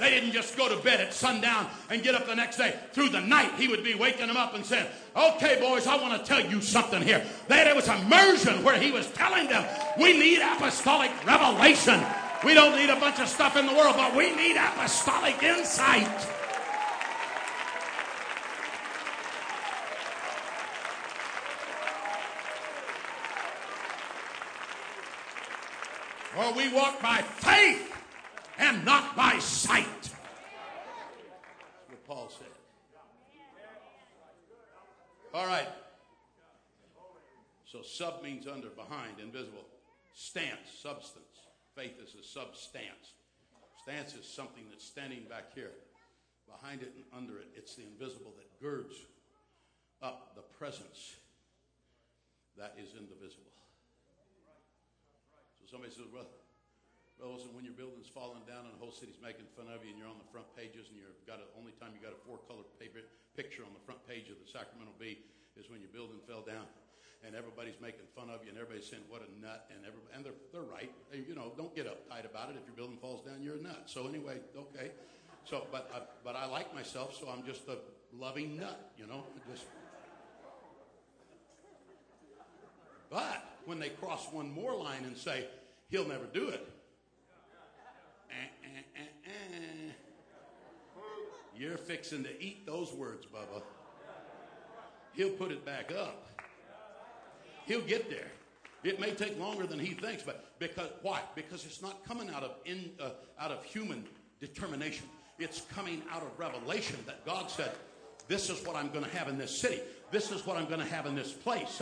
They didn't just go to bed at sundown and get up the next day. Through the night, he would be waking them up and saying, Okay, boys, I want to tell you something here. There was immersion where he was telling them, We need apostolic revelation. We don't need a bunch of stuff in the world, but we need apostolic insight. For we walk by faith and not by sight. That's what Paul said. All right. So sub means under, behind, invisible. Stance, substance. Faith is a substance. Stance is something that's standing back here. Behind it and under it, it's the invisible that girds up the presence that is in the visible. So somebody says, well, well, listen, when your building's falling down and the whole city's making fun of you and you're on the front pages and you've got a, only time you got a four color paper, picture on the front page of the Sacramento Bee is when your building fell down and everybody's making fun of you, and everybody's saying what a nut, and every, and they're they're right. You know, don't get uptight about it. If your building falls down, you're a nut. So anyway, okay. So, but I, but I like myself, so I'm just a loving nut. You know, just. But when they cross one more line and say, "He'll never do it," eh, eh, eh, you're fixing to eat those words, Bubba. He'll put it back up. He'll get there. It may take longer than he thinks, but because why? Because it's not coming out of in, uh, out of human determination. It's coming out of revelation that God said, "This is what I'm going to have in this city. This is what I'm going to have in this place."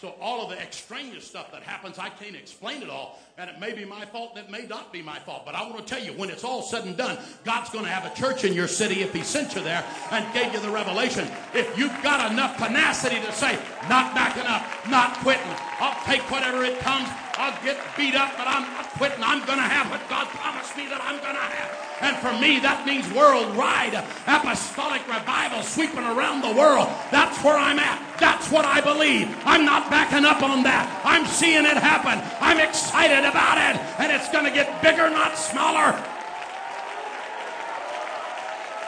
So all of the extraneous stuff that happens, I can't explain it all. And it may be my fault it may not be my fault. But I want to tell you, when it's all said and done, God's going to have a church in your city if He sent you there and gave you the revelation. If you've got enough tenacity to say, not backing up, not quitting, I'll take whatever it comes. I'll get beat up, but I'm not quitting. I'm going to have what God promised me that I'm going to have. And for me, that means worldwide apostolic revival sweeping around the world. That's where I'm at. That's what I believe. I'm not backing up on that. I'm seeing it happen. I'm excited about it. And it's going to get bigger, not smaller.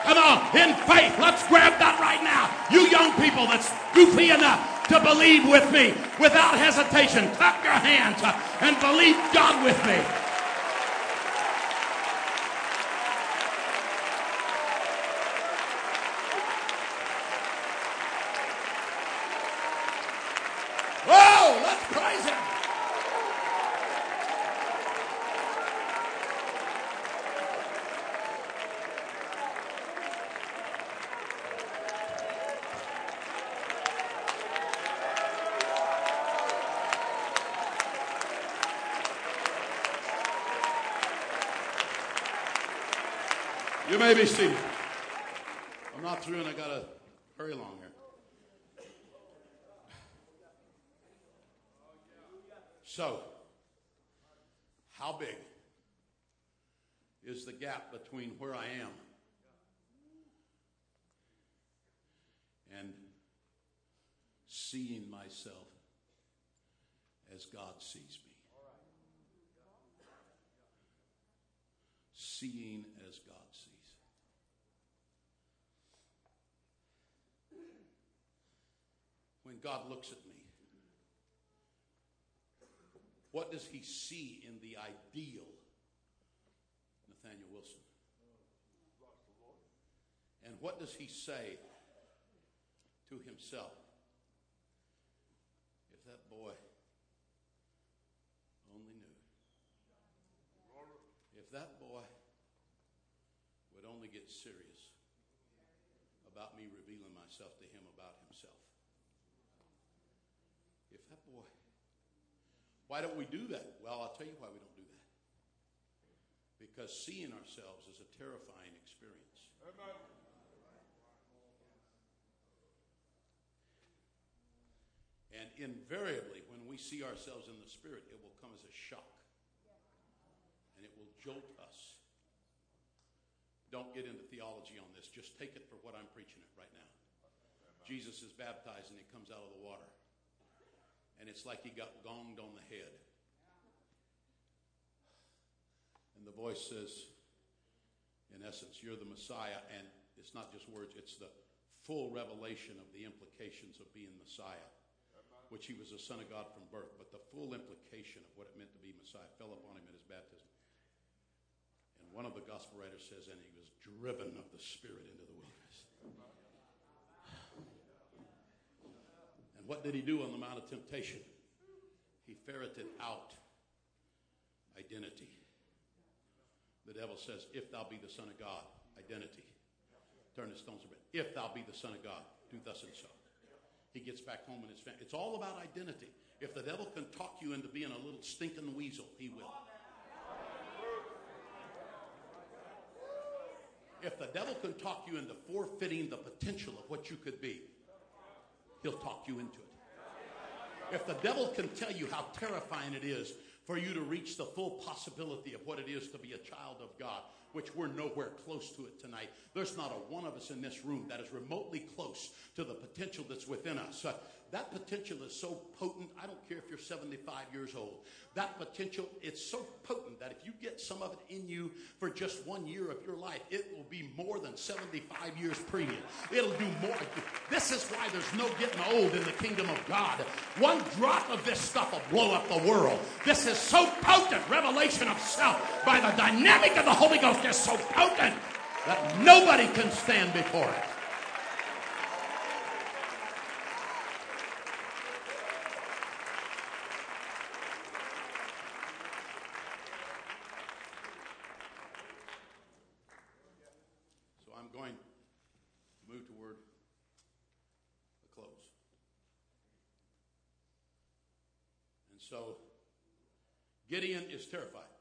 Come on, in faith, let's grab that right now. You young people that's goofy enough to believe with me without hesitation, clap your hands and believe God with me. Oh, let's praise Him. You may be seated. I'm not through and I got to hurry along here. So, how big is the gap between where I am and seeing myself as God sees me? Seeing as God sees. When God looks at me, what does he see in the ideal Nathaniel Wilson? And what does he say to himself? If that boy only knew. If that boy would only get serious about me revealing myself to him about himself. If that boy why don't we do that? Well, I'll tell you why we don't do that. Because seeing ourselves is a terrifying experience.
Amen.
And invariably, when we see ourselves in the Spirit, it will come as a shock. And it will jolt us. Don't get into theology on this. Just take it for what I'm preaching it right now. Jesus is baptized and he comes out of the water. And it's like he got gonged on the head. And the voice says, in essence, you're the Messiah. And it's not just words, it's the full revelation of the implications of being Messiah, which he was a son of God from birth. But the full implication of what it meant to be Messiah fell upon him at his baptism. And one of the gospel writers says, and he was driven of the Spirit into the wilderness. What did he do on the Mount of Temptation? He ferreted out identity. The devil says, If thou be the Son of God, identity. Turn the stones a bit. If thou be the Son of God, do thus and so. he gets back home and his family. It's all about identity. If the devil can talk you into being a little stinking weasel, he will. If the devil can talk you into forfeiting the potential of what you could be, he'll talk you into it. If the devil can tell you how terrifying it is for you to reach the full possibility of what it is to be a child of God, which we're nowhere close to it tonight. There's not a one of us in this room that is remotely close to the potential that's within us. Uh, that potential is so potent. I don't care if you're 75 years old. That potential, it's so potent that if you get some of it in you for just one year of your life, it will be more than 75 years previous. It'll do more. This is why there's no getting old in the kingdom of God. One drop of this stuff will blow up the world. This is so potent. Revelation of self by the dynamic of the Holy Ghost is so potent that nobody can stand before it. So Gideon is terrified.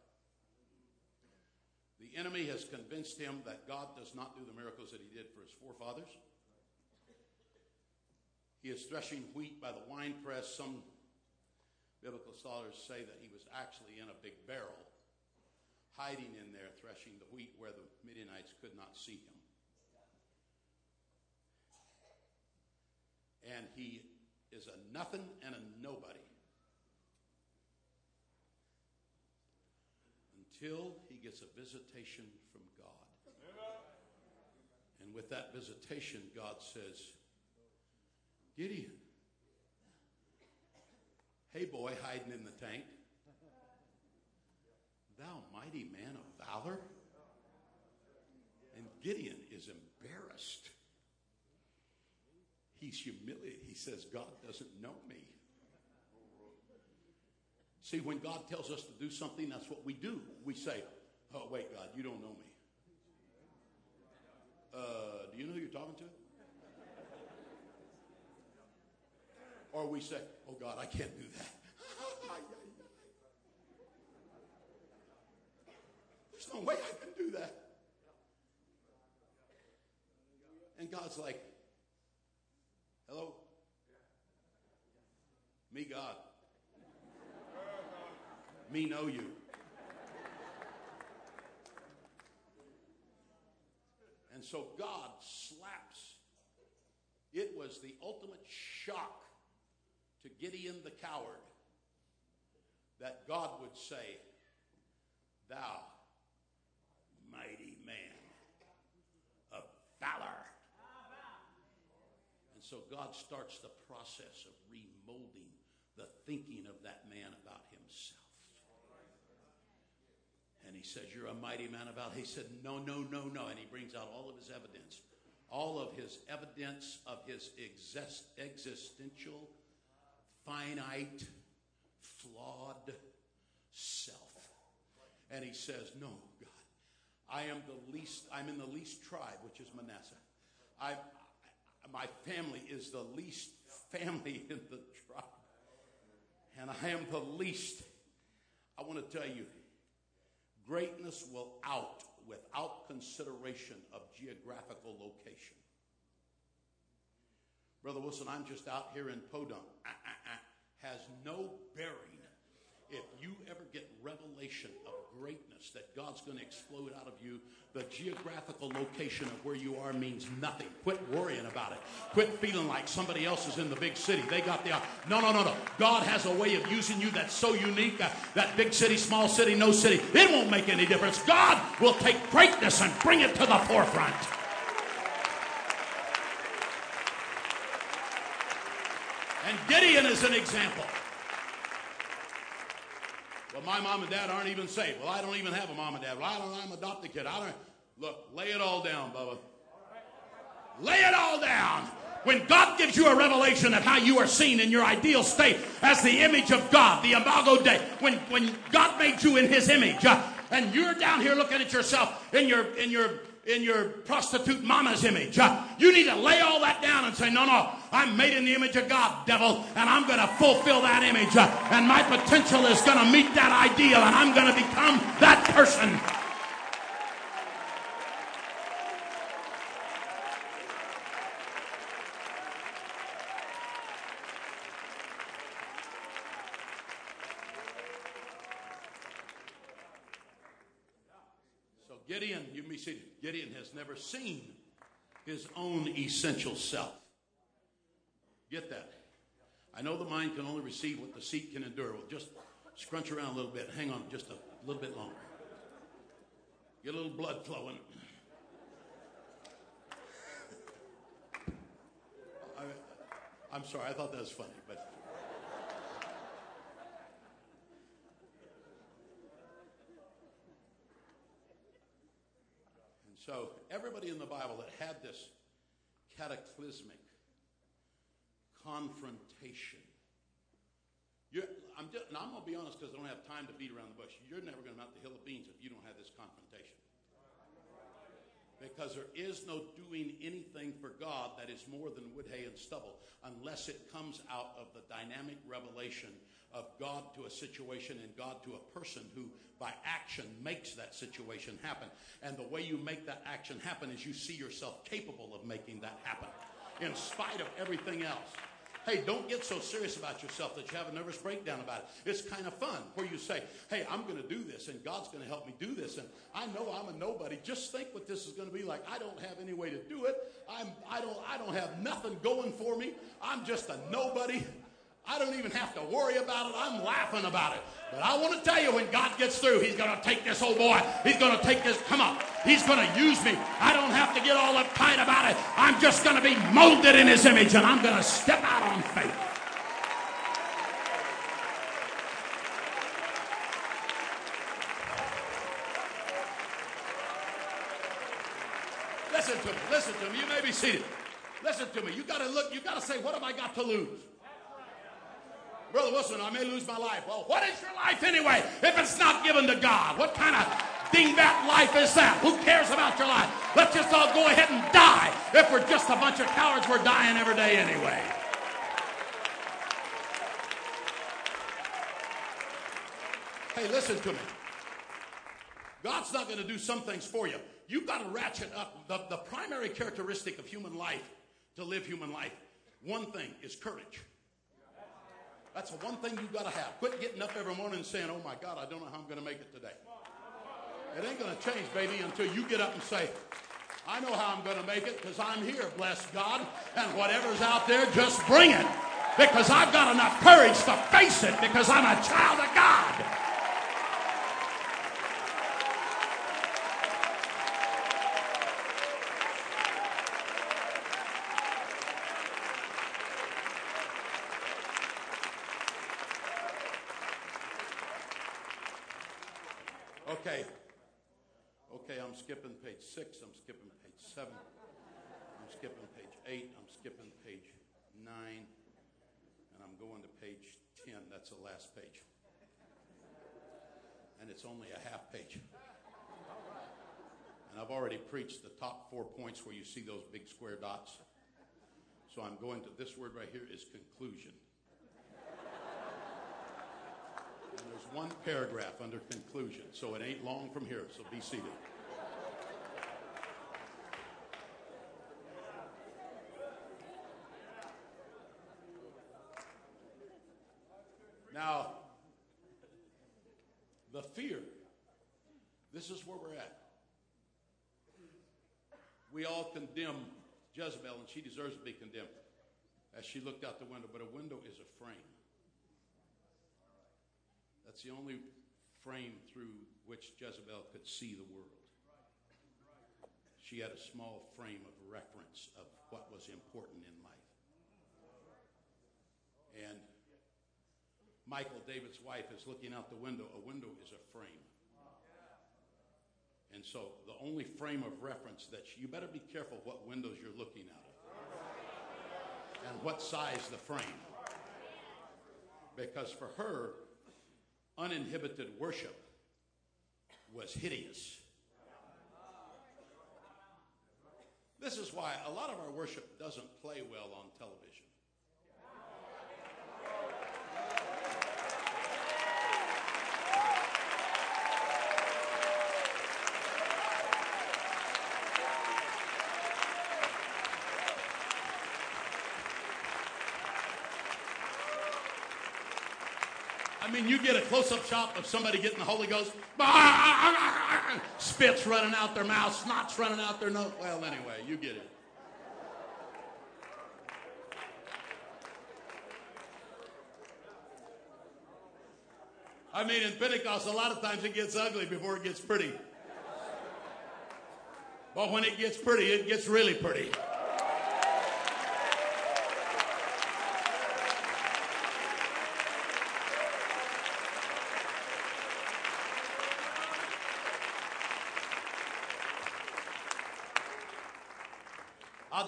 The enemy has convinced him that God does not do the miracles that he did for his forefathers. He is threshing wheat by the winepress. Some biblical scholars say that he was actually in a big barrel, hiding in there, threshing the wheat where the Midianites could not see him. And he is a nothing and a nobody until he gets a visitation from God. And with that visitation, God says, Gideon, hey boy hiding in the tank, thou mighty man of valor. And Gideon is embarrassed. He's humiliated. He says, God doesn't know me. See, when God tells us to do something, that's what we do. We say, Oh, wait, God, you don't know me. Uh, do you know who you're talking to? Or we say, Oh, God, I can't do that. (laughs) There's no way I can do that. And God's like, Hello? Me, God me know you. And so God slaps. It was the ultimate shock to Gideon the coward that God would say, Thou mighty man of valor. And so God starts the process of remolding the thinking of that man about himself. And he says, You're a mighty man of valor. He said, No, no, no, no. And he brings out all of his evidence, all of his evidence of his exist- existential, finite, flawed self. And he says, No, God. I am the least, I'm in the least tribe, which is Manasseh. I, my family is the least family in the tribe. And I am the least. I want to tell you, Greatness will out without consideration of geographical location. Brother Wilson, I'm just out here in Podunk. Uh, uh, uh, has no bearing if you ever get revelation of greatness that God's going to explode out of you, the geographical location of where you are means nothing. Quit worrying about it. Quit feeling like somebody else is in the big city. They got the. No, no, no, no. God has a way of using you that's so unique. Uh, that big city, small city, no city. It won't make any difference. God will take greatness and bring it to the forefront. And Gideon is an example. My mom and dad aren't even saved. Well, I don't even have a mom and dad. Well, I don't, I'm an adopted kid. I don't. Look, lay it all down, Bubba. Lay it all down. When God gives you a revelation of how you are seen in your ideal state as the image of God, the imago Dei, when, when God made you in his image, uh, and you're down here looking at yourself in your, in your in your prostitute mama's image. Uh, you need to lay all that down and say, no, no, I'm made in the image of God, devil, and I'm going to fulfill that image. Uh, and my potential is going to meet that ideal, and I'm going to become that person. Gideon, you may see, Gideon has seen his own essential self. Get that? I know the mind can only receive what the seat can endure. Well, just scrunch around a little bit. Hang on just a little bit longer. Get a little blood flowing. (laughs) I, am sorry, I thought that was funny, but. So, everybody in the Bible that had this cataclysmic confrontation. I'm, I'm going to be honest because I don't have time to beat around the bush. You're never going to mount the hill of beans if you don't have this confrontation. Because there is no doing anything for God that is more than wood, hay, and stubble unless it comes out of the dynamic revelation of God to a situation and God to a person who, by action, makes that situation happen. And the way you make that action happen is you see yourself capable of making that happen in spite of everything else. Hey, don't get so serious about yourself that you have a nervous breakdown about it. It's kind of fun where you say, hey, I'm going to do this and God's going to help me do this. And I know I'm a nobody. Just think what this is going to be like. I don't have any way to do it. I'm, I, don't, I don't have nothing going for me. I'm just a nobody. I don't even have to worry about it. I'm laughing about it. But I want to tell you, when God gets through, He's going to take this old boy. He's going to take this. Come on. He's going to use me. I don't have to get all uptight about it. I'm just going to be molded in His image, and I'm going to step out on faith. Listen to me. Listen to me. You may be seated. Listen to me. You got to look. You got to say, what have I got to lose? Brother Wilson, I may lose my life. Well, what is your life anyway if it's not given to God? What kind of dingbat life is that? Who cares about your life? Let's just all go ahead and die. If we're just a bunch of cowards, we're dying every day anyway. Hey, listen to me. God's not going to do some things for you. You've got to ratchet up. The, the primary characteristic of human life, to live human life, one thing is courage. That's the one thing you've got to have. Quit getting up every morning and saying, oh my God, I don't know how I'm going to make it today. It ain't going to change, baby, until you get up and say, I know how I'm going to make it because I'm here, bless God. And whatever's out there, just bring it. Because I've got enough courage to face it because I'm a child of God. six, I'm skipping page seven. I'm skipping page eight, I'm skipping page nine, and I'm going to page 10. That's the last page. And only a half page. And I've already preached the top four points where you see those big square dots. So I'm going to this word right here is conclusion. And there's one paragraph under conclusion, so it ain't long from here, so be seated. Now, the fear, this is where we're at. We all condemn Jezebel, and she deserves to be condemned as she looked out the window, but a window is a frame. That's the only frame through which Jezebel could see the world. She had a small frame of reference of what was important in life. And Michal, David's wife, is looking out the window. A window is a frame. So the only frame of reference that you better be careful what windows you're looking out of and what size the frame. Because for her, uninhibited worship was hideous. This is why a lot of our worship doesn't play well on television. I mean, you get a close up shot of somebody getting the Holy Ghost, (laughs) spit's running out their mouth, snot's running out their nose. Well, anyway, you get it. I mean, in Pentecost, a lot of times it gets ugly before it gets pretty. But when it gets pretty, it gets really pretty.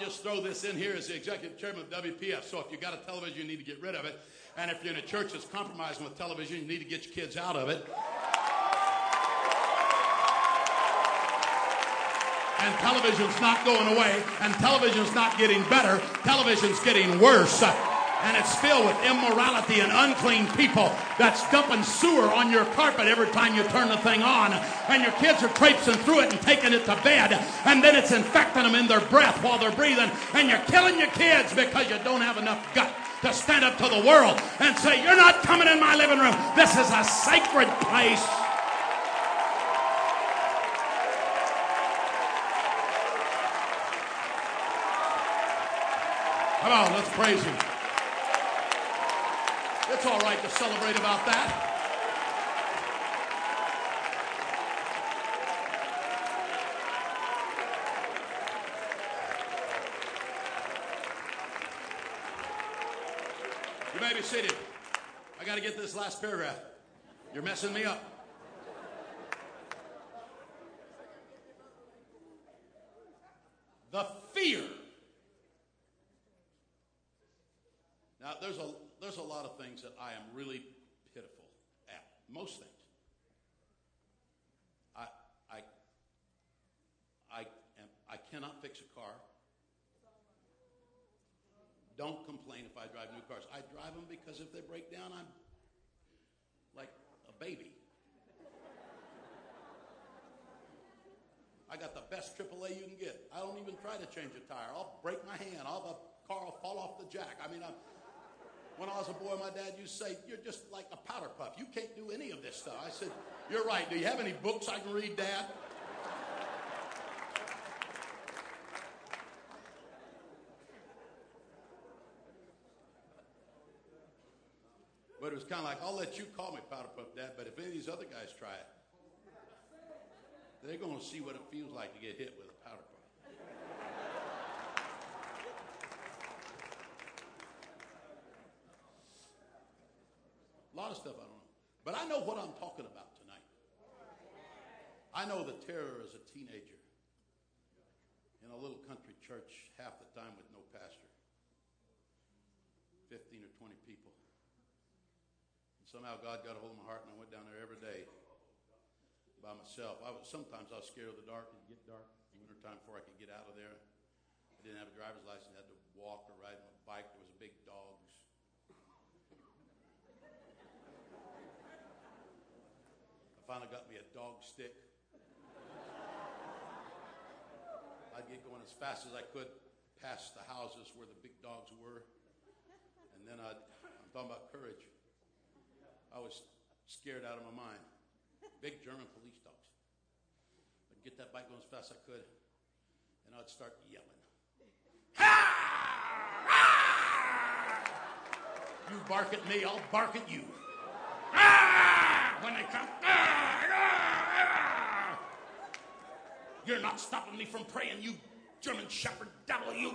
Just throw this in here as the executive chairman of WPF. So if you've got a television, you need to get rid of it. And if you're in a church that's compromising with television, you need to get your kids out of it. And television's not going away, and television's not getting better. Television's getting worse and it's filled with immorality and unclean people that's dumping sewer on your carpet every time you turn the thing on. And your kids are traipsing through it and taking it to bed. And then it's infecting them in their breath while they're breathing. And you're killing your kids because you don't have enough gut to stand up to the world and say, You're not coming in my living room. This is a sacred place. Come on, let's praise him. It's all right to celebrate about that. You may be seated. I got to get this last paragraph. You're messing me up. The fear. Now, there's a there's a lot of things that I am really pitiful at. Most things. I, I, I, am, I cannot fix a car. Don't complain if I drive new cars. I drive them because if they break down, I'm like a baby. I got the best AAA you can get. I don't even try to change a tire. I'll break my hand. I'll, the car will fall off the jack. I mean, I'm, when I was a boy, my dad used to say, You're just like a powder puff. You can't do any of this stuff. I said, You're right. Do you have any books I can read, Dad? But it was kind of like, I'll let you call me Powder Puff Dad, but if any of these other guys try it, they're going to see what it feels like to get hit with a powder puff. A lot of stuff I don't know. But I know what I'm talking about tonight. I know the terror as a teenager in a little country church half the time with no pastor. 15 or 20 people. And somehow God got a hold of my heart and I went down there every day by myself. I was sometimes I was scared of the dark. It'd get dark in wintertime before I could get out of there. I didn't have a driver's license. I had to walk or ride a bike. There was a big dog finally got me a dog stick. I'd get going as fast as I could past the houses where the big dogs were. And then I'd, I'm talking about courage. I was scared out of my mind. Big German police dogs. I'd get that bike going as fast as I could, and I'd start yelling. You bark at me, I'll bark at you. When come, You're not stopping me from praying, you German shepherd devil, you.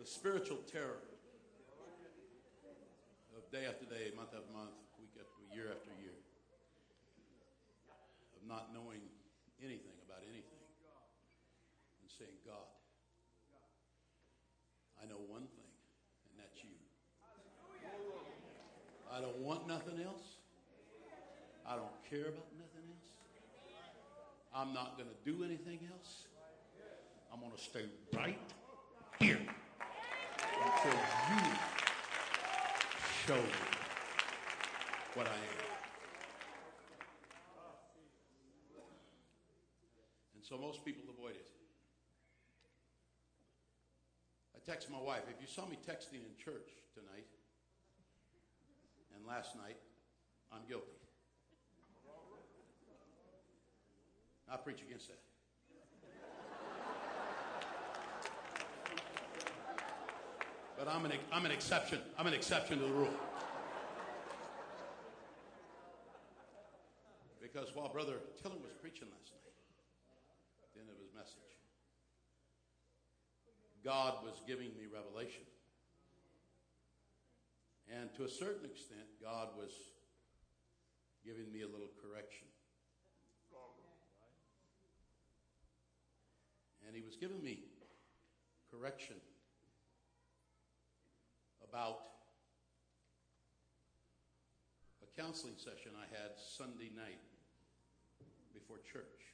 The spiritual terror of day after day, month after month, week after year after year, of not knowing anything saying, God, I know one thing, and that's you. I don't want nothing else. I don't care about nothing else. I'm not going to do anything else. I'm going to stay right here until you show me what I am. And so most people avoid it. I text my wife. If you saw me texting in church tonight and last night, I'm guilty. I preach against that. But I'm an, I'm an exception. I'm an exception to the rule. Because while Brother Tiller was preaching last night, at the end of his message, God was giving me revelation. And to a certain extent, God was giving me a little correction. And he was giving me correction about a counseling session I had Sunday night before church.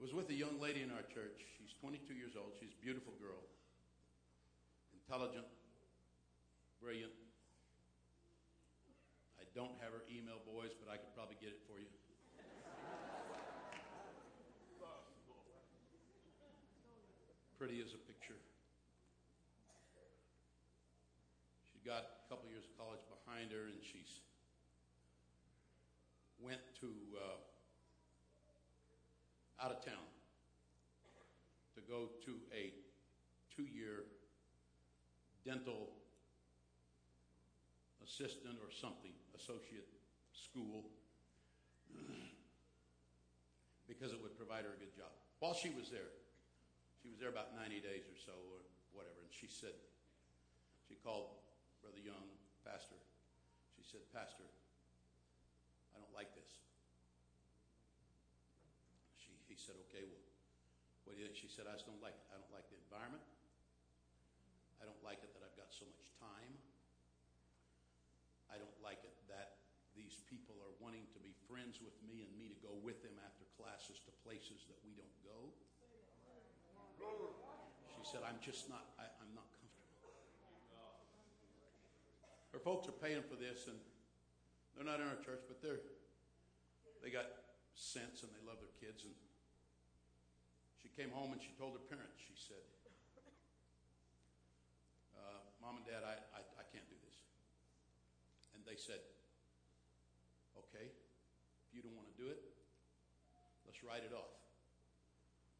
It was with a young lady in our church. She's 22 years old. She's a beautiful girl, intelligent, brilliant. I don't have her email, boys, but I could probably get it for you. Pretty as a picture. She's got a couple years of college behind her, and she's went to uh, out of town to go to a two-year dental assistant or something, associate school, because it would provide her a good job. While she was there, she was there about 90 days or so, or whatever, and she said, she called Brother Young, pastor. She said, Pastor, I don't like this. She, he said, okay, well, what do you think? She said, I just don't like it. I don't like the environment. I don't like it that I've got so much time. I don't like it that these people are wanting to be friends with me and me to go with them after classes to places that we don't go. She said, I'm just not, I, I'm not comfortable. Her folks are paying for this, and they're not in our church, but they're, they got sense and they love their kids. And she came home and she told her parents, she said, uh, Mom and Dad, I, I, I can't do this. And they said, Okay, if you don't want to do it, let's write it off.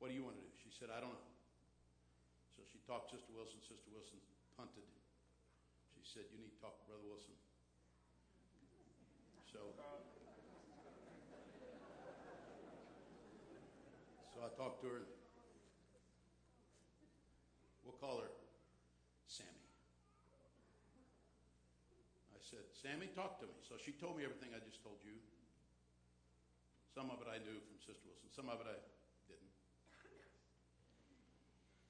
What do you want to do? She said, I don't know. Talked Sister Wilson. Sister Wilson punted. She said, You need to talk to Brother Wilson. So, so I talked to her. We'll call her Sammy. I said, Sammy, talk to me. So she told me everything I just told you. Some of it I knew from Sister Wilson, some of it I didn't.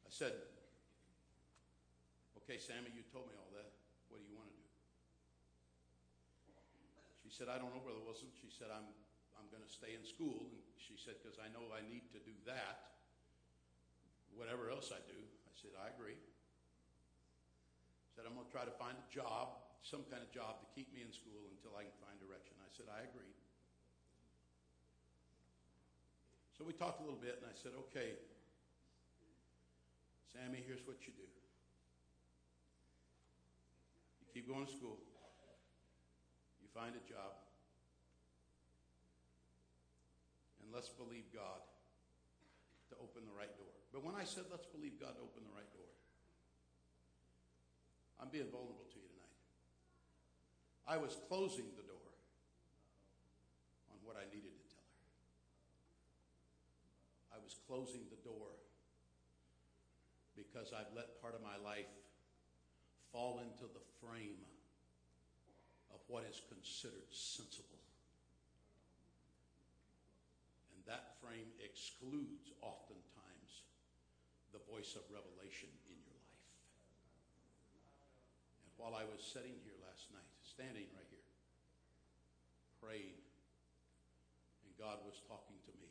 I said, Okay, Sammy, you told me all that. What do you want to do? She said, I don't know, Brother Wilson. She said, I'm, I'm going to stay in school. And she said, because I know I need to do that. Whatever else I do. I said, I agree. Said, I'm going to try to find a job, some kind of job to keep me in school until I can find direction. I said, I agree. So we talked a little bit, and I said, okay, Sammy, here's what you do. You keep going to school. You find a job. And let's believe God to open the right door. But when I said let's believe God to open the right door, I'm being vulnerable to you tonight. I was closing the door on what I needed to tell her. I was closing the door because I've let part of my life fall into the frame of what is considered sensible. And that frame excludes oftentimes the voice of revelation in your life. And while I was sitting here last night, standing right here, praying, and God was talking to me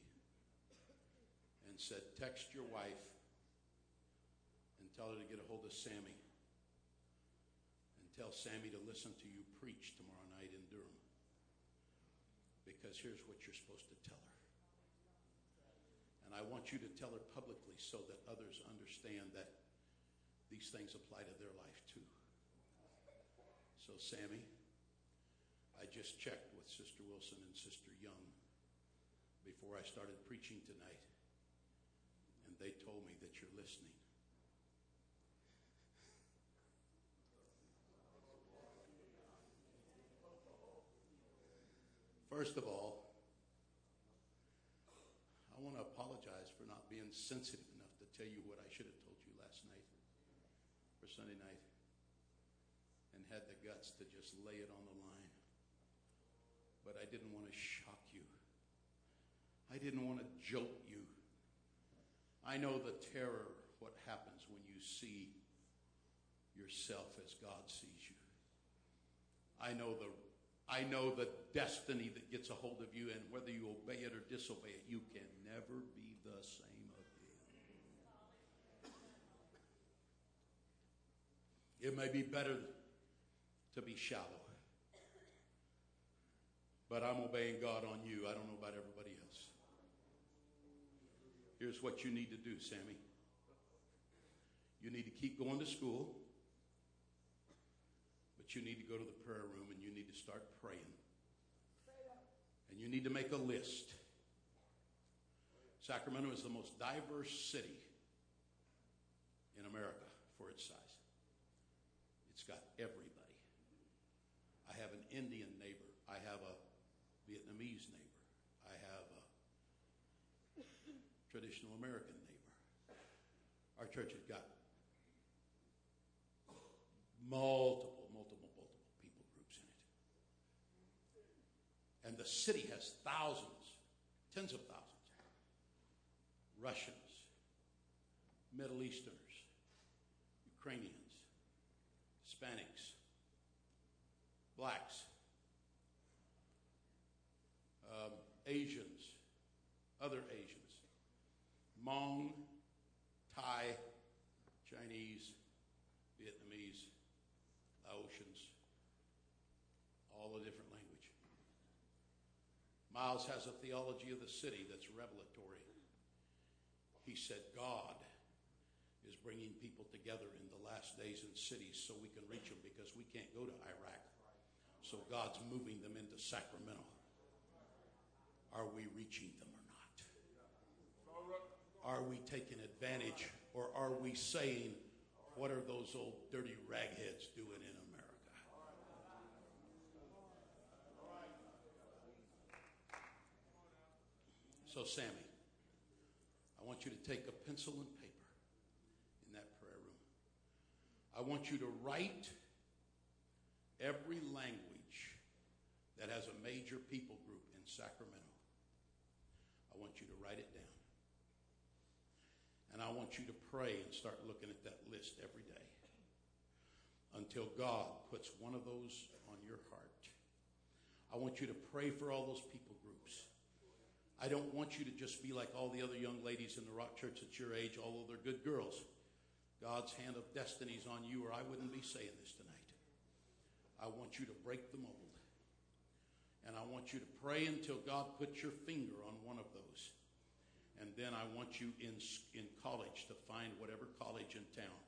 and said, Text your wife and tell her to get a hold of Sammy. Tell Sammy to listen to you preach tomorrow night in Durham. Because here's what you're supposed to tell her. And I want you to tell her publicly so that others understand that these things apply to their life too. So, Sammy, I just checked with Sister Wilson and Sister Young before I started preaching tonight, and they told me that you're listening. First of all, I want to apologize for not being sensitive enough to tell you what I should have told you last night or Sunday night and had the guts to just lay it on the line. But I didn't want to shock you. I didn't want to jolt you. I know the terror, what happens when you see yourself as God sees you. I know the I know the destiny that gets a hold of you, and whether you obey it or disobey it, you can never be the same again. It may be better to be shallow, but I'm obeying God on you. I don't know about everybody else. Here's what you need to do, Sammy. You need to keep going to school. You need to go to the prayer room and you need to start praying. And you need to make a list. Sacramento is the most diverse city in America for its size. It's got everybody. I have an Indian neighbor. I have a Vietnamese neighbor. I have a traditional American neighbor. Our church has got multiple And the city has thousands, tens of thousands. Russians, Middle Easterners, Ukrainians, Hispanics, blacks, um, Asians, other Asians, Hmong, Thai, Chinese, Vietnamese, Laotians, all the different languages. Miles has a theology of the city that's revelatory. He said, God is bringing people together in the last days in cities so we can reach them because we can't go to Iraq. So God's moving them into Sacramento. Are we reaching them or not? Are we taking advantage or are we saying, what are those old dirty ragheads doing in them? So, Sammy, I want you to take a pencil and paper in that prayer room. I want you to write every language that has a major people group in Sacramento. I want you to write it down. And I want you to pray and start looking at that list every day until God puts one of those on your heart. I want you to pray for all those people groups. I don't want you to just be like all the other young ladies in the Rock Church at your age, although they're good girls. God's hand of destiny is on you, or I wouldn't be saying this tonight. I want you to break the mold. And I want you to pray until God puts your finger on one of those. And then I want you in, in college to find whatever college in town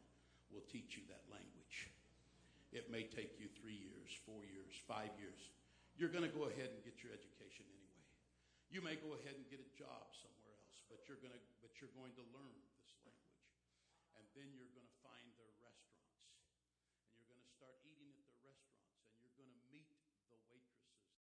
will teach you that language. It may take you three years, four years, five years. You're going to go ahead and get your education. You may go ahead and get a job somewhere else, but you're going to, but you're going to learn this language. And then you're going